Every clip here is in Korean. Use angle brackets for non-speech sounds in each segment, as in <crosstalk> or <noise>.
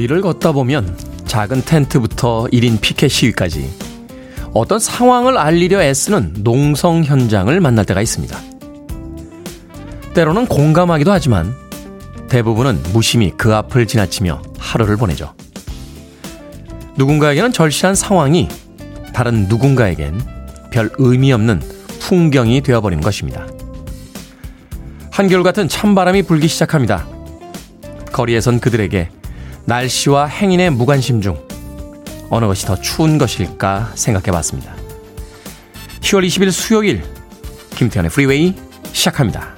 거리를 걷다 보면 작은 텐트부터 1인 피켓 시위까지 어떤 상황을 알리려 애쓰는 농성 현장을 만날 때가 있습니다. 때로는 공감하기도 하지만 대부분은 무심히 그 앞을 지나치며 하루를 보내죠. 누군가에게는 절실한 상황이 다른 누군가에겐 별 의미 없는 풍경이 되어버리는 것입니다. 한결같은 찬바람이 불기 시작합니다. 거리에선 그들에게 날씨와 행인의 무관심 중 어느 것이 더 추운 것일까 생각해 봤습니다. 10월 20일 수요일 김태훈의 프리웨이 시작합니다.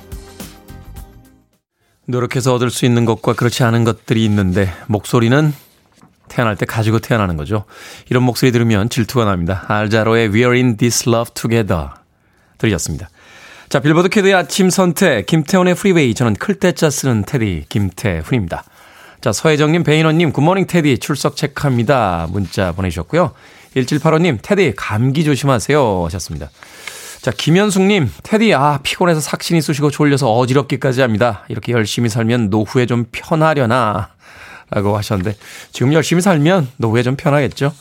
노력해서 얻을 수 있는 것과 그렇지 않은 것들이 있는데 목소리는 태어날 때 가지고 태어나는 거죠. 이런 목소리 들으면 질투가 납니다. 알 자로의 We're in this love together 들으셨습니다. 자, 빌보드 키드의 아침 선택, 김태훈의 프리웨이. 저는 클 태 자 쓰는 테디, 김태훈입니다. 자, 서혜정님, 베이너님, good morning 테디, 출석 체크합니다. 문자 보내주셨고요. 1785님, 테디, 감기 조심하세요. 하셨습니다. 자, 김현숙님, 테디, 아, 피곤해서 삭신이 쑤시고 졸려서 어지럽기까지 합니다. 이렇게 열심히 살면 노후에 좀 편하려나. 라고 하셨는데, 지금 열심히 살면 노후에 좀 편하겠죠?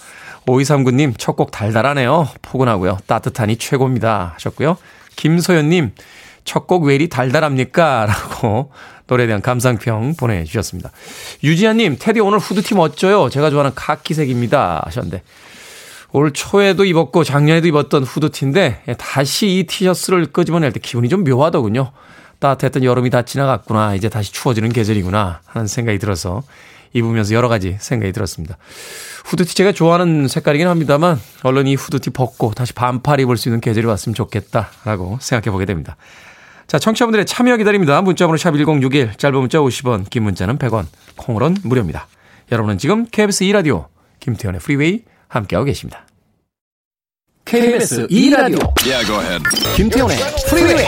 5239님, 첫 곡 달달하네요. 포근하고요. 따뜻하니 최고입니다. 하셨고요. 김소연님, 첫 곡 왜 이리 달달합니까? 라고 노래에 대한 감상평 보내주셨습니다. 유지아님, 테디 오늘 후드티 멋져요. 제가 좋아하는 카키색입니다. 하셨는데, 올 초에도 입었고 작년에도 입었던 후드티인데 다시 이 티셔츠를 끄집어낼 때 기분이 좀 묘하더군요. 따뜻했던 여름이 다 지나갔구나. 이제 다시 추워지는 계절이구나 하는 생각이 들어서 입으면서 여러 가지 생각이 들었습니다. 후드티 제가 좋아하는 색깔이긴 합니다만 얼른 이 후드티 벗고 다시 반팔 입을 수 있는 계절이 왔으면 좋겠다라고 생각해 보게 됩니다. 자, 청취자분들의 참여 기다립니다. 문자번호 샵 1061, 짧은 문자 50원, 긴 문자는 100원, 콩으로는 무료입니다. 여러분은 지금 KBS 2라디오 김태훈의 프리웨이 함께하고 계십니다. KBS 2라디오 yeah, 김태훈의 프리웨이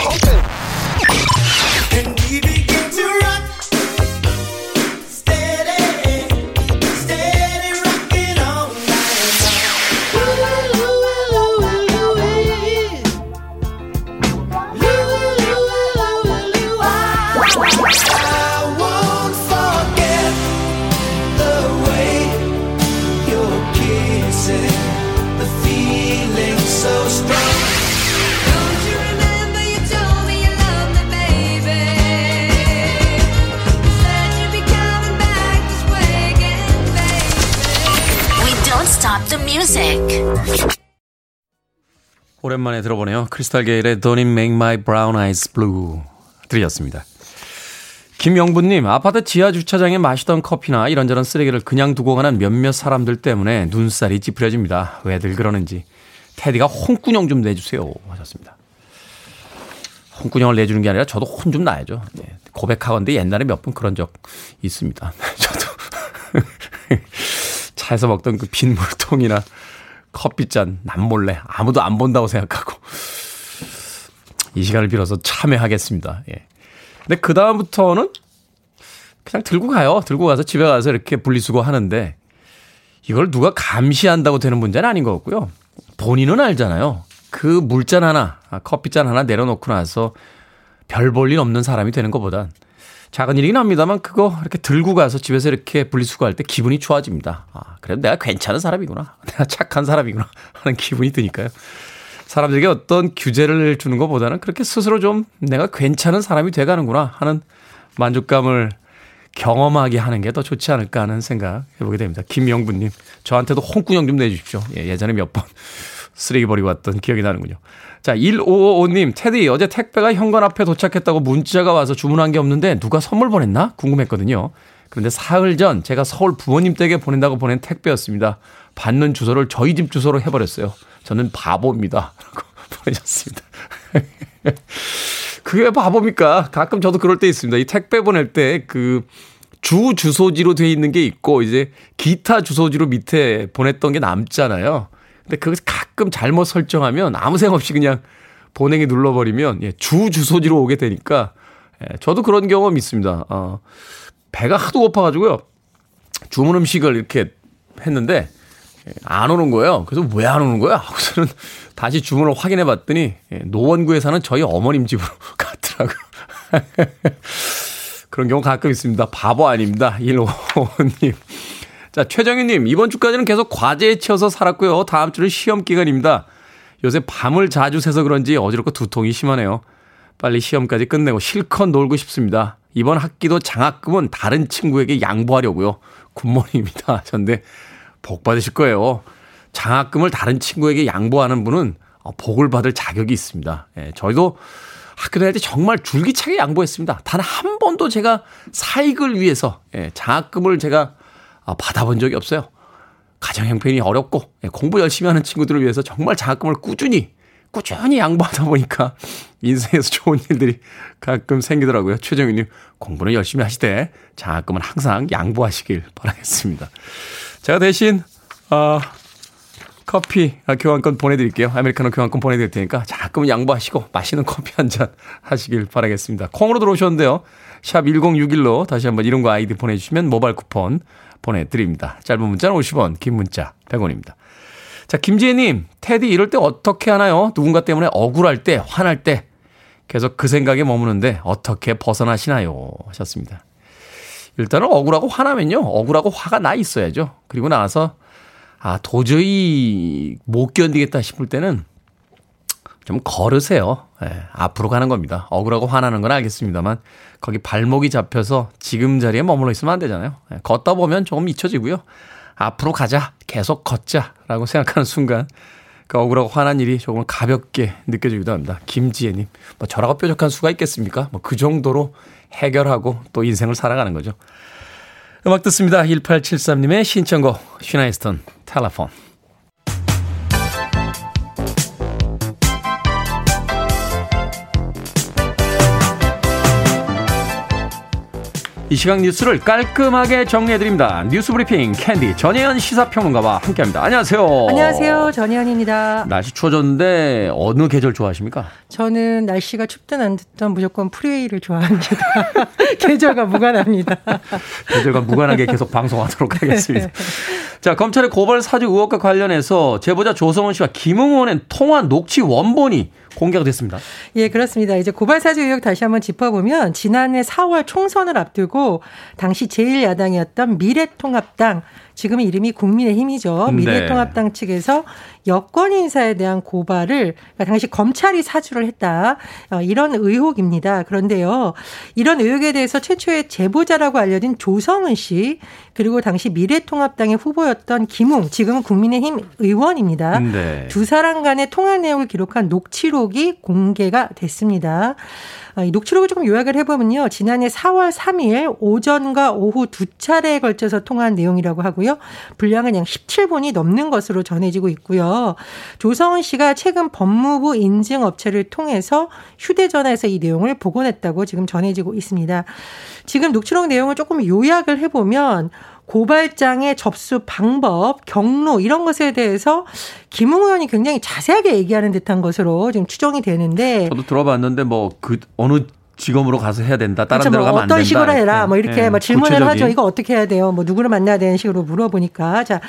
오랜만에 들어보네요. 크리스탈 게일의 Don't It Make My Brown Eyes Blue 들으셨습니다. 김영부님, 아파트 지하 주차장에 마시던 커피나 이런저런 쓰레기를 그냥 두고 가는 몇몇 사람들 때문에 눈살이 찌푸려집니다. 왜들 그러는지. 테디가 홍군형 좀 내주세요. 하셨습니다. 홍군형을 내주는 게 아니라 저도 혼 좀 나야죠. 네. 고백하건데 옛날에 몇 번 그런 적 있습니다. <laughs> 저도 차에서 먹던 그 빈물통이나 커피잔 남몰래 아무도 안 본다고 생각하고 이 시간을 빌어서 참여하겠습니다. 예. 근데 그 다음부터는 그냥 들고 가요. 들고 가서 집에 가서 이렇게 분리수거 하는데 이걸 누가 감시한다고 되는 문제는 아닌 것 같고요. 본인은 알잖아요. 그 물잔 하나, 아, 커피잔 하나 내려놓고 나서 별 볼 일 없는 사람이 되는 것보단 작은 일이긴 합니다만 그거 이렇게 들고 가서 집에서 이렇게 분리수거할 때 기분이 좋아집니다. 아, 그래도 내가 괜찮은 사람이구나. <laughs> 내가 착한 사람이구나. 하는 기분이 드니까요. 사람들에게 어떤 규제를 주는 것보다는 그렇게 스스로 좀 내가 괜찮은 사람이 돼가는구나 하는 만족감을 경험하게 하는 게 더 좋지 않을까 하는 생각 해보게 됩니다. 김영부님, 저한테도 홍군형 좀 내주십시오. 예, 예전에 몇 번 쓰레기 버리고 왔던 기억이 나는군요. 자, 1555님, 테디, 어제 택배가 현관 앞에 도착했다고 문자가 와서 주문한 게 없는데 누가 선물 보냈나? 궁금했거든요. 그런데 사흘 전 제가 서울 부모님 댁에 보낸다고 보낸 택배였습니다. 받는 주소를 저희 집 주소로 해버렸어요. 저는 바보입니다. 라고 <laughs> 보내셨습니다. <laughs> 그게 왜 바보입니까? 가끔 저도 그럴 때 있습니다. 이 택배 보낼 때 그 주 주소지로 돼 있는 게 있고 이제 기타 주소지로 밑에 보냈던 게 남잖아요. 근데 그걸 가끔 잘못 설정하면 아무 생각 없이 그냥 보내기 눌러버리면 예, 주 주소지로 오게 되니까 예, 저도 그런 경험이 있습니다. 어, 배가 하도 고파가지고요. 주문 음식을 이렇게 했는데 예, 안 오는 거예요. 그래서 왜 안 오는 거야? 하고서는 <laughs> 다시 주문을 확인해 봤더니 예, 노원구에 사는 저희 어머님 집으로 <laughs> 갔더라고요. <laughs> 그런 경우 가끔 있습니다. 바보 아닙니다. 155님. 자, 최정희님, 이번 주까지는 계속 과제에 치여서 살았고요. 다음 주는 시험 기간입니다. 요새 밤을 자주 새서 그런지 어지럽고 두통이 심하네요. 빨리 시험까지 끝내고 실컷 놀고 싶습니다. 이번 학기도 장학금은 다른 친구에게 양보하려고요. Good morning입니다. <laughs> 전데 복 받으실 거예요. 장학금을 다른 친구에게 양보하는 분은 어, 복을 받을 자격이 있습니다. 예, 저희도 학교 다닐 때 정말 줄기차게 양보했습니다. 단 한 번도 제가 사익을 위해서 예, 장학금을 제가 아, 받아본 적이 없어요. 가정 형편이 어렵고 예, 공부 열심히 하는 친구들을 위해서 정말 장학금을 꾸준히 꾸준히 양보하다 보니까 <laughs> 인생에서 좋은 일들이 가끔 생기더라고요. 최정희님 공부는 열심히 하시되 장학금은 항상 양보하시길 바라겠습니다. 제가 대신 어, 커피 아, 교환권 보내드릴게요. 아메리카노 교환권 보내드릴 테니까 장학금 양보하시고 맛있는 커피 한 잔 <laughs> 하시길 바라겠습니다. 콩으로 들어오셨는데요. 샵 1061로 다시 한번 이름과 아이디 보내주시면 모바일 쿠폰 보내드립니다. 짧은 문자는 50원, 긴 문자 100원입니다. 자, 김지혜님, 테디 이럴 때 어떻게 하나요? 누군가 때문에 억울할 때, 화날 때, 계속 그 생각에 머무는데 어떻게 벗어나시나요? 하셨습니다. 일단은 억울하고 화나면요. 억울하고 화가 나 있어야죠. 그리고 나서, 아, 도저히 못 견디겠다 싶을 때는 좀 걸으세요. 예, 앞으로 가는 겁니다. 억울하고 화나는 건 알겠습니다만 거기 발목이 잡혀서 지금 자리에 머물러 있으면 안 되잖아요. 예, 걷다 보면 조금 잊혀지고요. 앞으로 가자. 계속 걷자라고 생각하는 순간 그 억울하고 화난 일이 조금 가볍게 느껴지기도 합니다. 김지혜님, 뭐 저라고 뾰족한 수가 있겠습니까? 뭐 그 정도로 해결하고 또 인생을 살아가는 거죠. 음악 듣습니다. 1873님의 신청곡, 시나 이스턴, Telefone. 이 시각 뉴스를 깔끔하게 정리해드립니다. 뉴스 브리핑 캔디 전혜연 시사평론가와 함께합니다. 안녕하세요. 안녕하세요. 전혜연입니다. 날씨 추워졌는데 어느 계절 좋아하십니까? 저는 날씨가 춥든 안 춥든 무조건 Freeway를 좋아합니다. <laughs> 계절과 무관합니다. <laughs> 계절과 무관하게 계속 방송하도록 하겠습니다. <laughs> 자, 검찰의 고발 사주 의혹과 관련해서 제보자 조성은 씨와 김웅 의원의 통화 녹취 원본이 공개가 됐습니다. 예, 그렇습니다. 이제 고발 사주 의혹 다시 한번 짚어보면 지난해 4월 총선을 앞두고 당시 제1야당이었던 미래통합당 지금은 이름이 국민의힘이죠. 네. 미래통합당 측에서 여권 인사에 대한 고발을 그러니까 당시 검찰이 사주를 했다. 어, 이런 의혹입니다. 그런데요. 이런 의혹에 대해서 최초의 제보자라고 알려진 조성은 씨 그리고 당시 미래통합당의 후보였던 김웅 지금은 국민의힘 의원입니다. 네. 두 사람 간의 통화 내용을 기록한 녹취록이 공개가 됐습니다. 아, 이 녹취록을 조금 요약을 해보면요. 지난해 4월 3일 오전과 오후 두 차례에 걸쳐서 통화한 내용이라고 하고요. 분량은 약 17분이 넘는 것으로 전해지고 있고요. 조성은 씨가 최근 법무부 인증 업체를 통해서 휴대전화에서 이 내용을 복원했다고 지금 전해지고 있습니다. 지금 녹취록 내용을 조금 요약을 해보면 고발장의 접수 방법, 경로 이런 것에 대해서 김웅 의원이 굉장히 자세하게 얘기하는 듯한 것으로 지금 추정이 되는데 저도 들어봤는데 뭐 그 어느 직업으로 가서 해야 된다. 다른 그렇죠, 데로 뭐 가면 어떤 식으로 해라. 뭐 이렇게 네. 뭐 질문을 구체적인. 하죠. 이거 어떻게 해야 돼요? 뭐 누구를 만나야 되는 식으로 물어보니까 자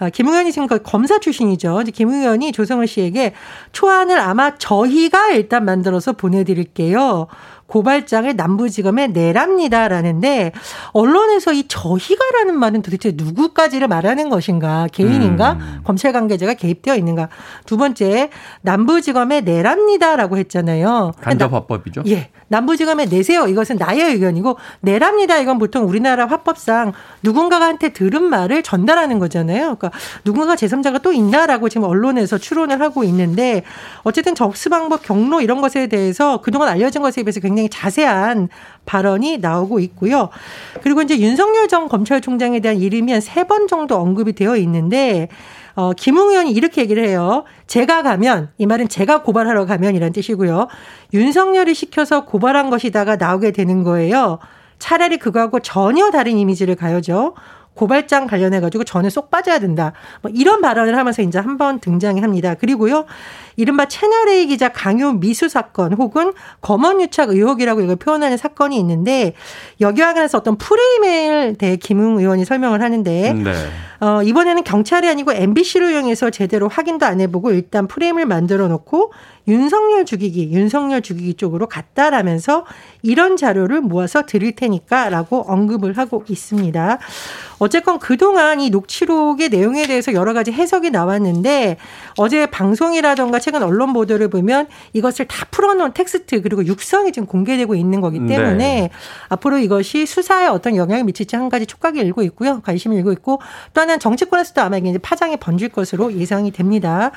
아, 김웅 의원이 지금 검사 출신이죠. 김웅 의원이 조성을 씨에게 초안을 아마 저희가 일단 만들어서 보내드릴게요. 고발장을 남부지검에 내랍니다라는데 언론에서 이 저희가라는 말은 도대체 누구까지를 말하는 것인가 개인인가 음. 검찰 관계자가 개입되어 있는가 두 번째 남부지검에 내랍니다라고 했잖아요. 간접 화법이죠. 예, 남부지검에 내세요. 이것은 나의 의견이고 내랍니다. 이건 보통 우리나라 화법상 누군가한테 들은 말을 전달하는 거잖아요. 그러니까 누군가 제3자가 또 있나라고 지금 언론에서 추론을 하고 있는데 어쨌든 접수 방법, 경로 이런 것에 대해서 그동안 알려진 것에 비해서 굉장히 자세한 발언이 나오고 있고요. 그리고 이제 윤석열 전 검찰총장에 대한 이름이 한 세 번 정도 언급이 되어 있는데 어, 김웅 의원이 이렇게 얘기를 해요. 제가 가면, 이 말은 제가 고발하러 가면 이란 뜻이고요. 윤석열이 시켜서 고발한 것이다가 나오게 되는 거예요. 차라리 그거하고 전혀 다른 이미지를 가요죠. 고발장 관련해가지고 저는 쏙 빠져야 된다. 뭐 이런 발언을 하면서 이제 한 번 등장합니다. 그리고요. 이른바 채널A 기자 강요 미수 사건 혹은 검언유착 의혹이라고 이걸 표현하는 사건이 있는데 여기와 관해서 어떤 프레임에 대해 김웅 의원이 설명을 하는데 네. 어, 이번에는 경찰이 아니고 MBC를 이용해서 제대로 확인도 안 해보고 일단 프레임을 만들어 놓고 윤석열 죽이기, 윤석열 죽이기 쪽으로 갔다라면서 이런 자료를 모아서 드릴 테니까 라고 언급을 하고 있습니다. 어쨌건 그동안 이 녹취록의 내용에 대해서 여러 가지 해석이 나왔는데 어제 방송이라던가 최근 언론 보도를 보면 이것을 다 풀어놓은 텍스트 그리고 육성이 지금 공개되고 있는 거기 때문에 네. 앞으로 이것이 수사에 어떤 영향을 미칠지 한 가지 촉각이 일고 있고요. 관심이 일고 있고 또 하나는 정치권에서도 아마 이제 파장이 번질 것으로 예상이 됩니다.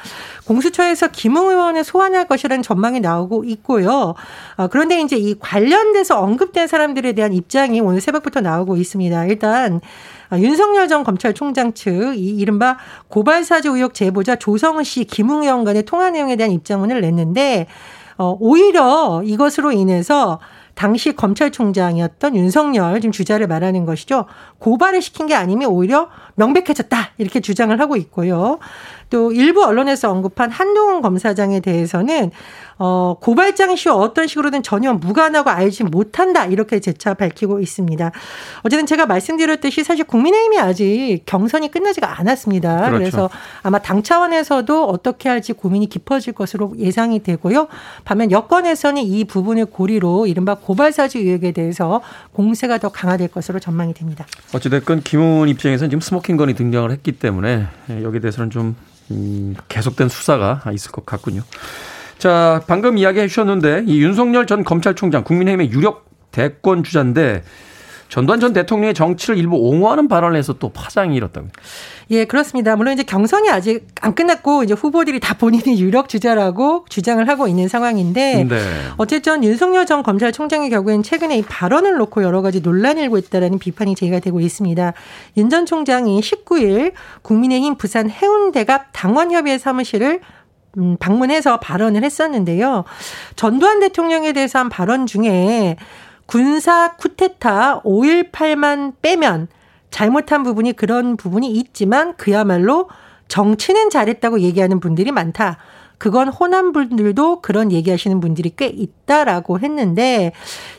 공수처에서 김웅 의원을 소환할 것이라는 전망이 나오고 있고요. 어, 그런데 이제 이 관련돼서 언급된 사람들에 대한 입장이 오늘 새벽부터 나오고 있습니다. 일단 아, 윤석열 전 검찰총장 측 이 이른바 고발사주 의혹 제보자 조성은 씨, 김웅 의원 간의 통화 내용에 대한 입장문을 냈는데 어, 오히려 이것으로 인해서 당시 검찰총장이었던 윤석열 지금 주자를 말하는 것이죠. 고발을 시킨 게 아니면 오히려 명백해졌다 이렇게 주장을 하고 있고요. 또 일부 언론에서 언급한 한동훈 검사장에 대해서는 어, 고발장 시와 어떤 식으로든 전혀 무관하고 알지 못한다 이렇게 재차 밝히고 있습니다. 어쨌든 제가 말씀드렸듯이 사실 국민의힘이 아직 경선이 끝나지가 않았습니다. 그렇죠. 그래서 아마 당 차원에서도 어떻게 할지 고민이 깊어질 것으로 예상이 되고요. 반면 여권에서는 이 부분을 고리로 이른바 고발사주 의혹에 대해서 공세가 더 강화될 것으로 전망이 됩니다. 어찌됐건 김웅 입장에서는 지금 smoking gun이 등장을 했기 때문에 여기에 대해서는 좀 음, 계속된 수사가 있을 것 같군요. 자, 방금 이야기해 주셨는데 이 윤석열 전 검찰총장 국민의힘의 유력 대권 주자인데 전두환 전 대통령의 정치를 일부 옹호하는 발언을 해서 또 파장이 일었다고요. 예, 그렇습니다. 물론 이제 경선이 아직 안 끝났고 이제 후보들이 다 본인이 <laughs> 유력 주자라고 주장을 하고 있는 상황인데 네. 어쨌든 윤석열 전 검찰총장의 경우에는 최근에 이 발언을 놓고 여러 가지 논란이 일고 있다라는 비판이 제기가 되고 있습니다. 윤 전 총장이 19일 국민의힘 부산 해운대갑 당원협의회 사무실을 음, 방문해서 발언을 했었는데요. 전두환 대통령에 대해서 한 발언 중에 군사 쿠데타 5.18만 빼면 잘못한 부분이 그런 부분이 있지만 그야말로 정치는 잘했다고 얘기하는 분들이 많다. 그건 호남 분들도 그런 얘기하시는 분들이 꽤 있다라고 했는데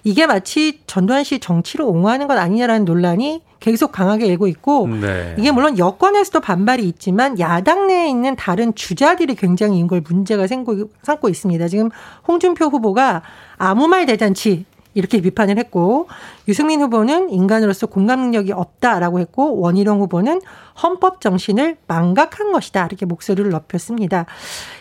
이게 마치 전두환 씨 정치를 옹호하는 것 아니냐라는 논란이 계속 강하게 일고 있고 네. 이게 물론 여권에서도 반발이 있지만 야당 내에 있는 다른 주자들이 굉장히 이걸 문제가 생고, 삼고 있습니다. 지금 홍준표 후보가 아무 말 대잔치 이렇게 비판을 했고 유승민 후보는 인간으로서 공감 능력이 없다라고 했고 원희룡 후보는 헌법 정신을 망각한 것이다 이렇게 목소리를 높였습니다.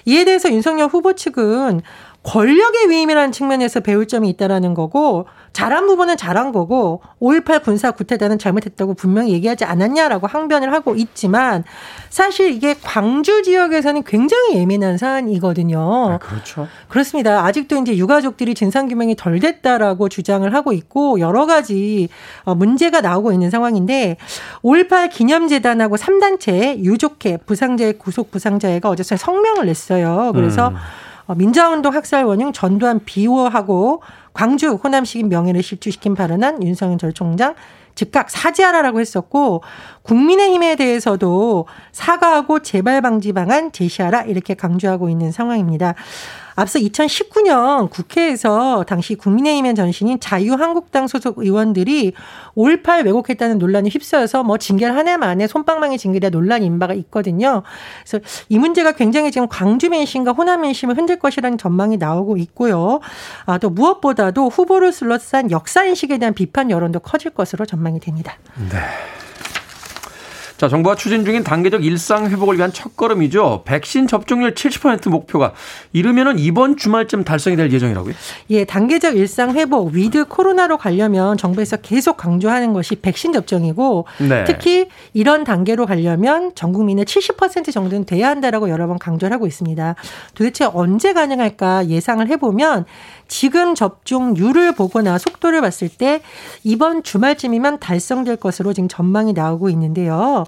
이에 대해서 윤석열 후보 측은 권력의 위임이라는 측면에서 배울 점이 있다라는 거고 잘한 부분은 잘한 거고 5.18 군사 구태다는 잘못했다고 분명히 얘기하지 않았냐라고 항변을 하고 있지만 사실 이게 광주 지역에서는 굉장히 예민한 사안이거든요. 아, 그렇죠. 그렇습니다. 아직도 이제 유가족들이 진상 규명이 덜 됐다라고 주장을 하고 있고 여러 가지 어, 문제가 나오고 있는 상황인데 5.18 기념재단하고 3단체 유족회 부상자의 구속 부상자회가 어제 성명을 냈어요. 그래서 음. 어, 민자운동 학살 원흉 전두환 비호하고 광주 호남시민 명예를 실추시킨 발언한 윤석열 전 총장 즉각 사죄하라라고 했었고 국민의힘에 대해서도 사과하고 재발 방지 방안 제시하라 이렇게 강조하고 있는 상황입니다. 앞서 2019년 국회에서 당시 국민의힘의 전신인 자유한국당 소속 의원들이 5.18 왜곡했다는 논란이 휩싸여서 뭐 징계를 한 해 만에 손방망이 징계대 논란이 인바가 있거든요. 그래서 이 문제가 굉장히 지금 광주 민심과 호남 민심을 흔들 것이라는 전망이 나오고 있고요. 아, 또 무엇보다도 후보를 둘러싼 역사 인식에 대한 비판 여론도 커질 것으로 전망이 됩니다. 네. 자, 정부가 추진 중인 단계적 일상 회복을 위한 첫걸음이죠. 백신 접종률 70% 목표가 이르면은 이번 주말쯤 달성이 될 예정이라고요? 예, 단계적 일상 회복 with 코로나로 가려면 정부에서 계속 강조하는 것이 백신 접종이고 네. 특히 이런 단계로 가려면 전 국민의 70% 정도는 돼야 한다라고 여러 번 강조를 하고 있습니다. 도대체 언제 가능할까 예상을 해 보면 지금 접종률을 보거나 속도를 봤을 때 이번 주말쯤이면 달성될 것으로 지금 전망이 나오고 있는데요.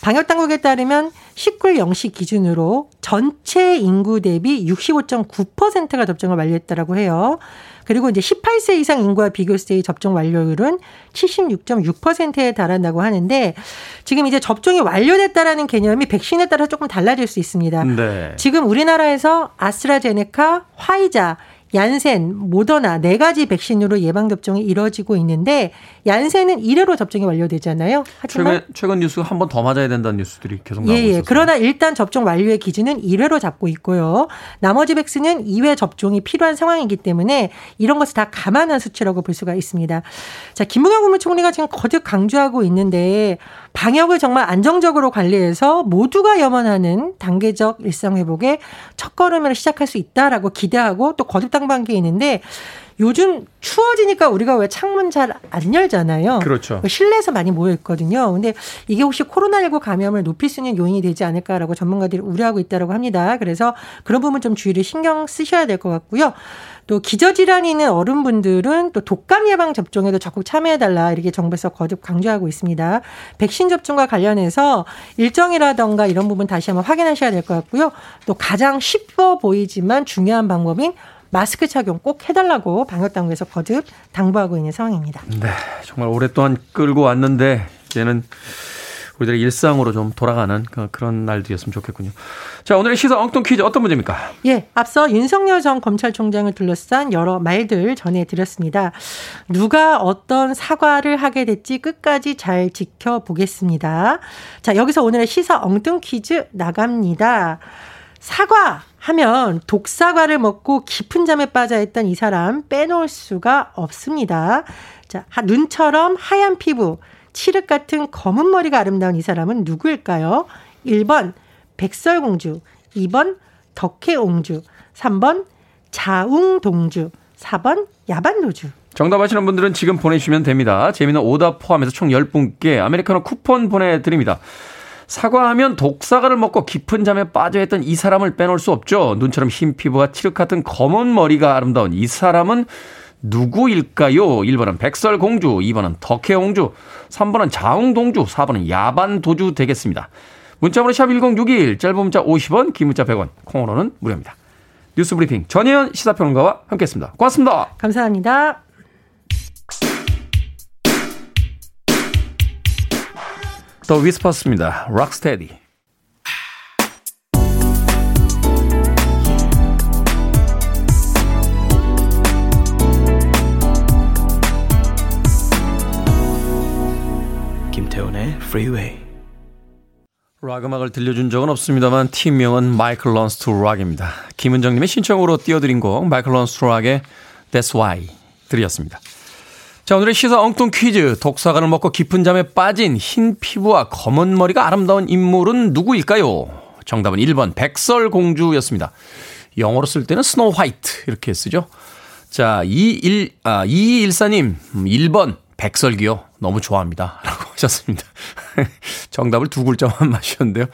방역 당국에 따르면 19일 0시 기준으로 전체 인구 대비 65.9%가 접종을 완료했다라고 해요. 그리고 이제 18세 이상 인구와 비교했을 때 접종 완료율은 76.6%에 달한다고 하는데 지금 이제 접종이 완료됐다라는 개념이 백신에 따라 조금 달라질 수 있습니다. 네. 지금 우리나라에서 아스트라제네카, 화이자 얀센, 모더나 네 가지 백신으로 예방 접종이 이뤄지고 있는데 얀센은 1회로 접종이 완료되잖아요. 최근 최근 뉴스 한 번 더 맞아야 된다는 뉴스들이 계속 나오고 예, 예. 있어요. 그러나 일단 접종 완료의 기준은 1회로 잡고 있고요. 나머지 백신은 2회 접종이 필요한 상황이기 때문에 이런 것을 다 감안한 수치라고 볼 수가 있습니다. 자, 김부겸 국무총리가 지금 거듭 강조하고 있는데 방역을 정말 안정적으로 관리해서 모두가 염원하는 단계적 일상 회복의 첫 걸음을 시작할 수 있다라고 기대하고 또 거듭 상반기에 있는데 요즘 추워지니까 우리가 왜 창문 잘 안 열잖아요. 그렇죠. 실내에서 많이 모여 있거든요. 근데 이게 혹시 코로나19 감염을 높일 수 있는 요인이 되지 않을까라고 전문가들이 우려하고 있다고 합니다. 그래서 그런 부분 좀 주의를 신경 쓰셔야 될 것 같고요. 또 기저질환이 있는 어른분들은 또 독감 예방 접종에도 적극 참여해달라 이렇게 정부에서 거듭 강조하고 있습니다. 백신 접종과 관련해서 일정이라던가 이런 부분 다시 한번 확인하셔야 될 것 같고요. 또 가장 쉽어 보이지만 중요한 방법인 마스크 착용 꼭 해달라고 방역당국에서 거듭 당부하고 있는 상황입니다. 네, 정말 오랫동안 끌고 왔는데 이제는 우리들의 일상으로 좀 돌아가는 그, 그런 날들이었으면 좋겠군요. 자, 오늘의 시사 엉뚱 퀴즈 어떤 문제입니까? 예, 앞서 윤석열 전 검찰총장을 둘러싼 여러 말들 전해드렸습니다. 누가 어떤 사과를 하게 될지 끝까지 잘 지켜보겠습니다. 자, 여기서 오늘의 시사 엉뚱 퀴즈 나갑니다. 사과 하면 독사과를 먹고 깊은 잠에 빠져 있던 이 사람 빼놓을 수가 없습니다. 자, 눈처럼 하얀 피부, 칠흑 같은 검은 머리가 아름다운 이 사람은 누구일까요? 1번 백설공주, 2번 덕혜옹주, 3번 자웅동주, 4번 야반노주. 정답 아시는 분들은 지금 보내주시면 됩니다. 재미는 오답 포함해서 총 10분께 아메리카노 쿠폰 보내드립니다. 사과하면 독사과를 먹고 깊은 잠에 빠져 있던 이 사람을 빼놓을 수 없죠. 눈처럼 흰 피부와 칠흑 같은 검은 머리가 아름다운 이 사람은 누구일까요? 1번은 백설공주, 2번은 덕혜옹주, 3번은 자웅동주, 4번은 야반도주 되겠습니다. 문자번호 샵 1061, 짧은 문자 50원, 긴 문자 100원, 콩으로는 무료입니다. 뉴스 브리핑 전혜연 시사평론가와 함께했습니다. 고맙습니다. 감사합니다. The Whispers입니다. Rock Steady. 김태훈의 Freeway. 락 음악을 들려준 적은 없습니다만 팀명은 Michael Learns to Rock입니다. 김은정님의 신청으로 띄워드린 곡 마이클 런스 투 락의 That's Why 들이었습니다. 자, 오늘의 시사 엉뚱 퀴즈. 독사과를 먹고 깊은 잠에 빠진 흰 피부와 검은 머리가 아름다운 인물은 누구일까요? 정답은 1번 백설공주였습니다. 영어로 쓸 때는 Snow White 이렇게 쓰죠. 자, 21, 아, 2214님, 1번 백설기요. 너무 좋아합니다. 라고 하셨습니다. <laughs> 정답을 두 글자만 <laughs> 마셨는데요.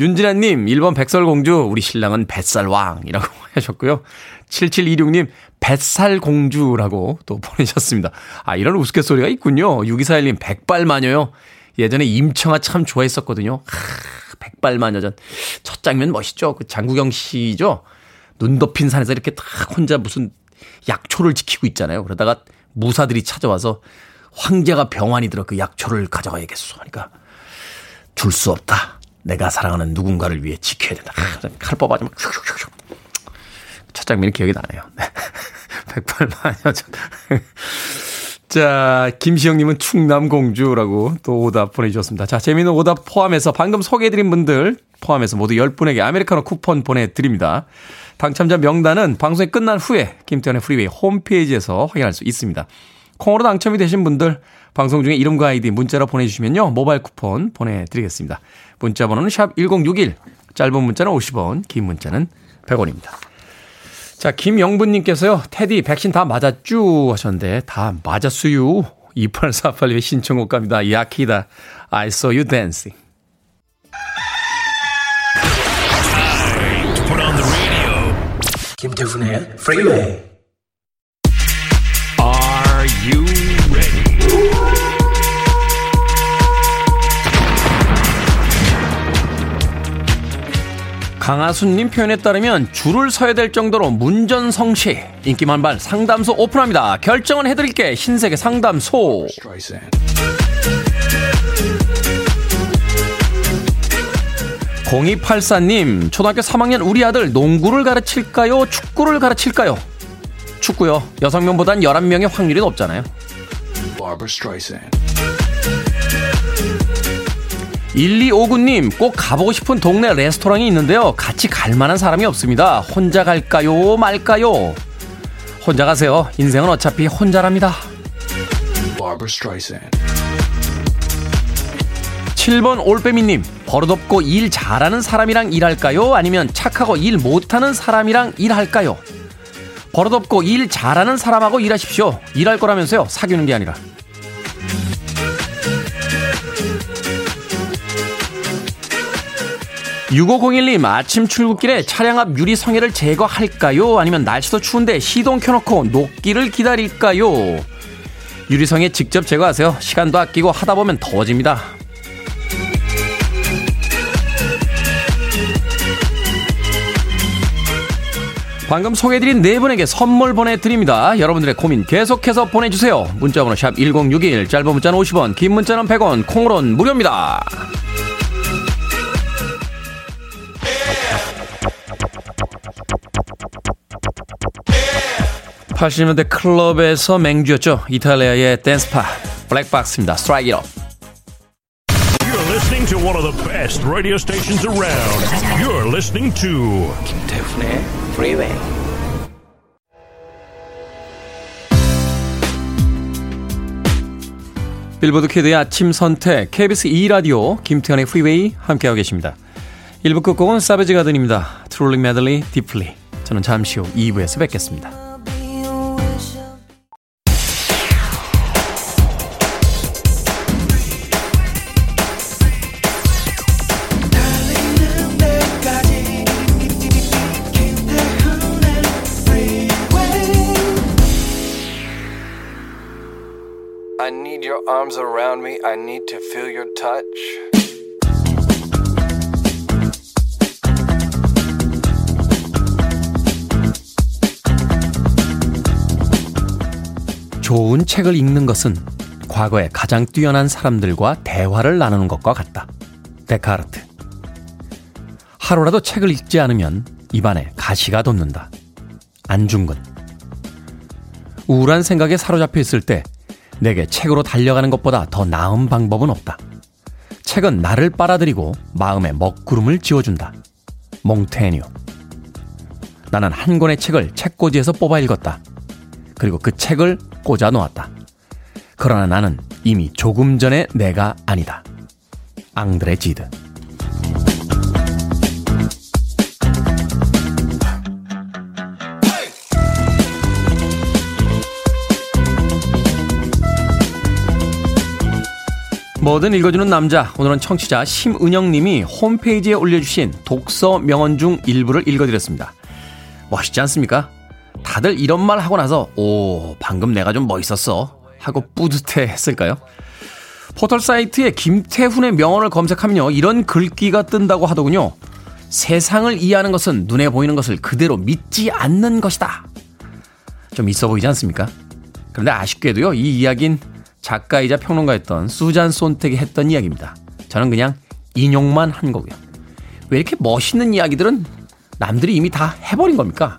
윤진아님, 1번 백설공주, 우리 신랑은 뱃살왕이라고 <laughs> 하셨고요. 7726님, 뱃살공주라고 또 보내셨습니다. 아, 이런 우스갯소리가 있군요. 6241님, 백발마녀요. 예전에 임청아 참 좋아했었거든요. 하, 백발마녀전. 첫 장면 멋있죠? 그 장구경 씨죠? 눈 덮인 산에서 이렇게 딱 혼자 무슨 약초를 지키고 있잖아요. 그러다가 무사들이 찾아와서 황제가 병환이 들어 그 약초를 가져가야겠소. 하니까 줄 수 없다. 내가 사랑하는 누군가를 위해 지켜야 된다. 아, 칼 뽑아주면 슉슉슉슉. 첫 장면이 기억이 나네요. <laughs> 백발마녀전. <laughs> 자, 김시영님은 충남공주라고 또 오답 보내주셨습니다. 자, 재미있는 오답 포함해서 방금 소개해드린 분들 포함해서 모두 10분에게 아메리카노 쿠폰 보내드립니다. 당첨자 명단은 방송이 끝난 후에 김태훈의 Freeway 홈페이지에서 확인할 수 있습니다. 콩으로 당첨이 되신 분들 방송 중에 이름과 아이디 문자로 보내주시면요. 모바일 쿠폰 보내드리겠습니다. 문자 번호는 샵 1061, 짧은 문자는 50원, 긴 문자는 100원입니다. 자, 김영분님께서요, 테디 백신 다 맞았쥬 하셨는데, 다 맞았어요. 2848님의 신청곡 갑니다. Yaki-Da. I saw you dancing. 김태훈의 Freeway. Are you ready? 강하순님 표현에 따르면 줄을 서야 될 정도로 문전성시 인기 만발 상담소 오픈합니다. 결정은 해드릴게 신세계 상담소. 공이팔사님 초등학교 3학년 우리 아들 농구를 가르칠까요? 축구를 가르칠까요? 축구요. 6명보단 11명의 확률이 높잖아요. 1259님, 꼭 가보고 싶은 동네 레스토랑이 있는데요. 같이 갈 만한 사람이 없습니다. 혼자 갈까요? 말까요? 혼자 가세요. 인생은 어차피 혼자랍니다. 7번 올빼미님, 버릇없고 일 잘하는 사람이랑 일할까요? 아니면 착하고 일 못하는 사람이랑 일할까요? 버릇없고 일 잘하는 사람하고 일하십시오. 일할 거라면서요. 사귀는 게 아니라. 6501님 아침 출근길에 차량 앞 유리 성에를 제거할까요? 아니면 날씨도 추운데 시동 켜놓고 녹기를 기다릴까요? 유리성에 직접 제거하세요. 시간도 아끼고 하다 보면 더워집니다. 방금 소개해드린 네 분에게 선물 보내드립니다. 여러분들의 고민 계속해서 보내주세요. 문자번호 샵 1061, 짧은 문자는 50원, 긴 문자는 100원, 콩으로는 무료입니다. 80년대 클럽에서 맹주였죠. 이탈리아의 댄스파 Black Box입니다. Strike it up. You're listening to one of the best radio stations around. You're listening to 김태훈의 Freeway. 빌보드 Kid의 아침 선택 KBS 2라디오 김태훈의 Freeway 함께하고 계십니다. 1부 끝곡은 Savage Garden입니다. Truly Madly Deeply 저는 잠시 후 2부에서 뵙겠습니다. Arms around me. I need to feel your touch. 좋은 책을 읽는 것은 과거에 가장 뛰어난 사람들과 대화를 나누는 것과 같다. 데카르트. 하루라도 책을 읽지 않으면 입안에 가시가 돋는다. 안중근. 우울한 생각에 사로잡혀 있을 때 내게 책으로 달려가는 것보다 더 나은 방법은 없다. 책은 나를 빨아들이고 마음에 먹구름을 지워준다. 몽테뉴. 나는 한 권의 책을 책꽂이에서 뽑아 읽었다. 그리고 그 책을 꽂아 놓았다. 그러나 나는 이미 조금 전에 내가 아니다. 앙드레 지드. 뭐든 읽어주는 남자. 오늘은 청취자 심은영님이 홈페이지에 올려주신 독서 명언 중 일부를 읽어드렸습니다. 멋있지 않습니까? 다들 이런 말 하고 나서, 오, 방금 내가 좀 멋있었어. 하고 뿌듯해 했을까요? 포털 사이트에 김태훈의 명언을 검색하면요. 이런 글귀가 뜬다고 하더군요. 세상을 이해하는 것은 눈에 보이는 것을 그대로 믿지 않는 것이다. 좀 있어 보이지 않습니까? 그런데 아쉽게도요, 이 이야기는 작가이자 평론가였던 수잔 손택이 했던 이야기입니다. 저는 그냥 인용만 한 거고요. 왜 이렇게 멋있는 이야기들은 남들이 이미 다 해버린 겁니까?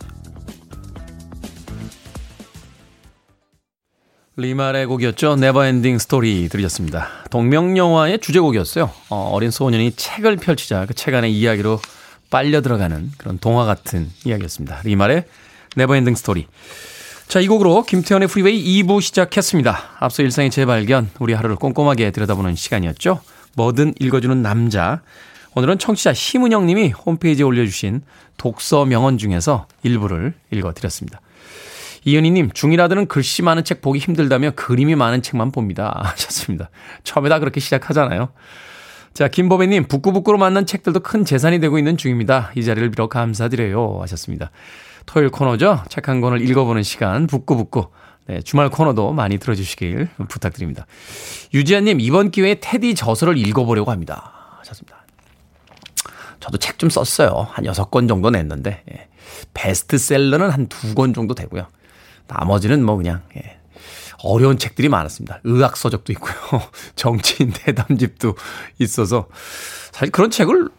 Limahl의 곡이었죠. Neverending Story 들으셨습니다. 동명영화의 주제곡이었어요. 어린 소년이 책을 펼치자 그 책 안의 이야기로 빨려 들어가는 그런 동화 같은 이야기였습니다. Limahl의 Neverending Story. 자, 이 곡으로 김태훈의 Freeway 2부 시작했습니다. 앞서 일상의 재발견, 우리 하루를 꼼꼼하게 들여다보는 시간이었죠. 뭐든 읽어주는 남자. 오늘은 청취자 심은영 님이 홈페이지에 올려주신 독서 명언 중에서 일부를 읽어드렸습니다. 이은희 님, 중이라들은 글씨 많은 책 보기 힘들다며 그림이 많은 책만 봅니다. <laughs> 하셨습니다. 처음에 다 그렇게 시작하잖아요. 자, 김보배 님, 북구북구로 만난 책들도 큰 재산이 되고 있는 중입니다. 이 자리를 빌어 감사드려요. 하셨습니다. 토요일 코너죠. 책 한 권을 읽어보는 시간, 북구북구. 네, 주말 코너도 많이 들어주시길 부탁드립니다. 유지아님, 이번 기회에 테디 저서를 읽어보려고 합니다. 하셨습니다. 저도 책 좀 썼어요. 한 여섯 권 정도 냈는데, 예. 베스트셀러는 한두권 정도 되고요. 나머지는 뭐 그냥, 예. 어려운 책들이 많았습니다. 의학 서적도 있고요. <laughs> 정치인 대담집도 있어서, 사실 그런 책을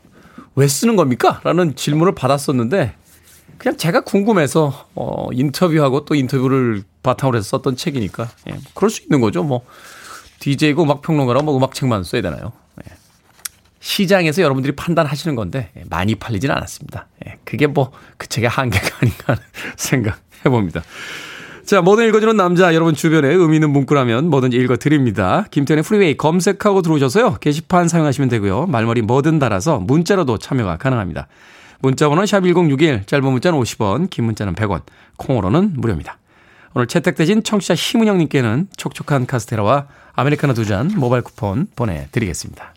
왜 쓰는 겁니까? 라는 질문을 받았었는데, 그냥 제가 궁금해서, 어, 인터뷰하고 또 인터뷰를 바탕으로 해서 썼던 책이니까, 예. 뭐 그럴 수 있는 거죠. 뭐, DJ고 음악 평론가라고 뭐 음악책만 써야 되나요? 예. 시장에서 여러분들이 판단하시는 건데 예, 많이 팔리지는 않았습니다. 예. 그게 뭐 그 책의 한계가 아닌가 하는 <laughs> 생각 해 봅니다. 자, 뭐든 읽어주는 남자, 여러분 주변에 의미 있는 문구라면 뭐든지 읽어드립니다. 김태현의 프리웨이 검색하고 들어오셔서요. 게시판 사용하시면 되고요. 말머리 뭐든 달아서 문자로도 참여가 가능합니다. 문자번호 샵1061, 짧은 문자는 50원, 긴 문자는 100원, 콩으로는 무료입니다. 오늘 채택되신 청취자 심은영님께는 촉촉한 카스테라와 아메리카노 두 잔 모바일 쿠폰 보내드리겠습니다.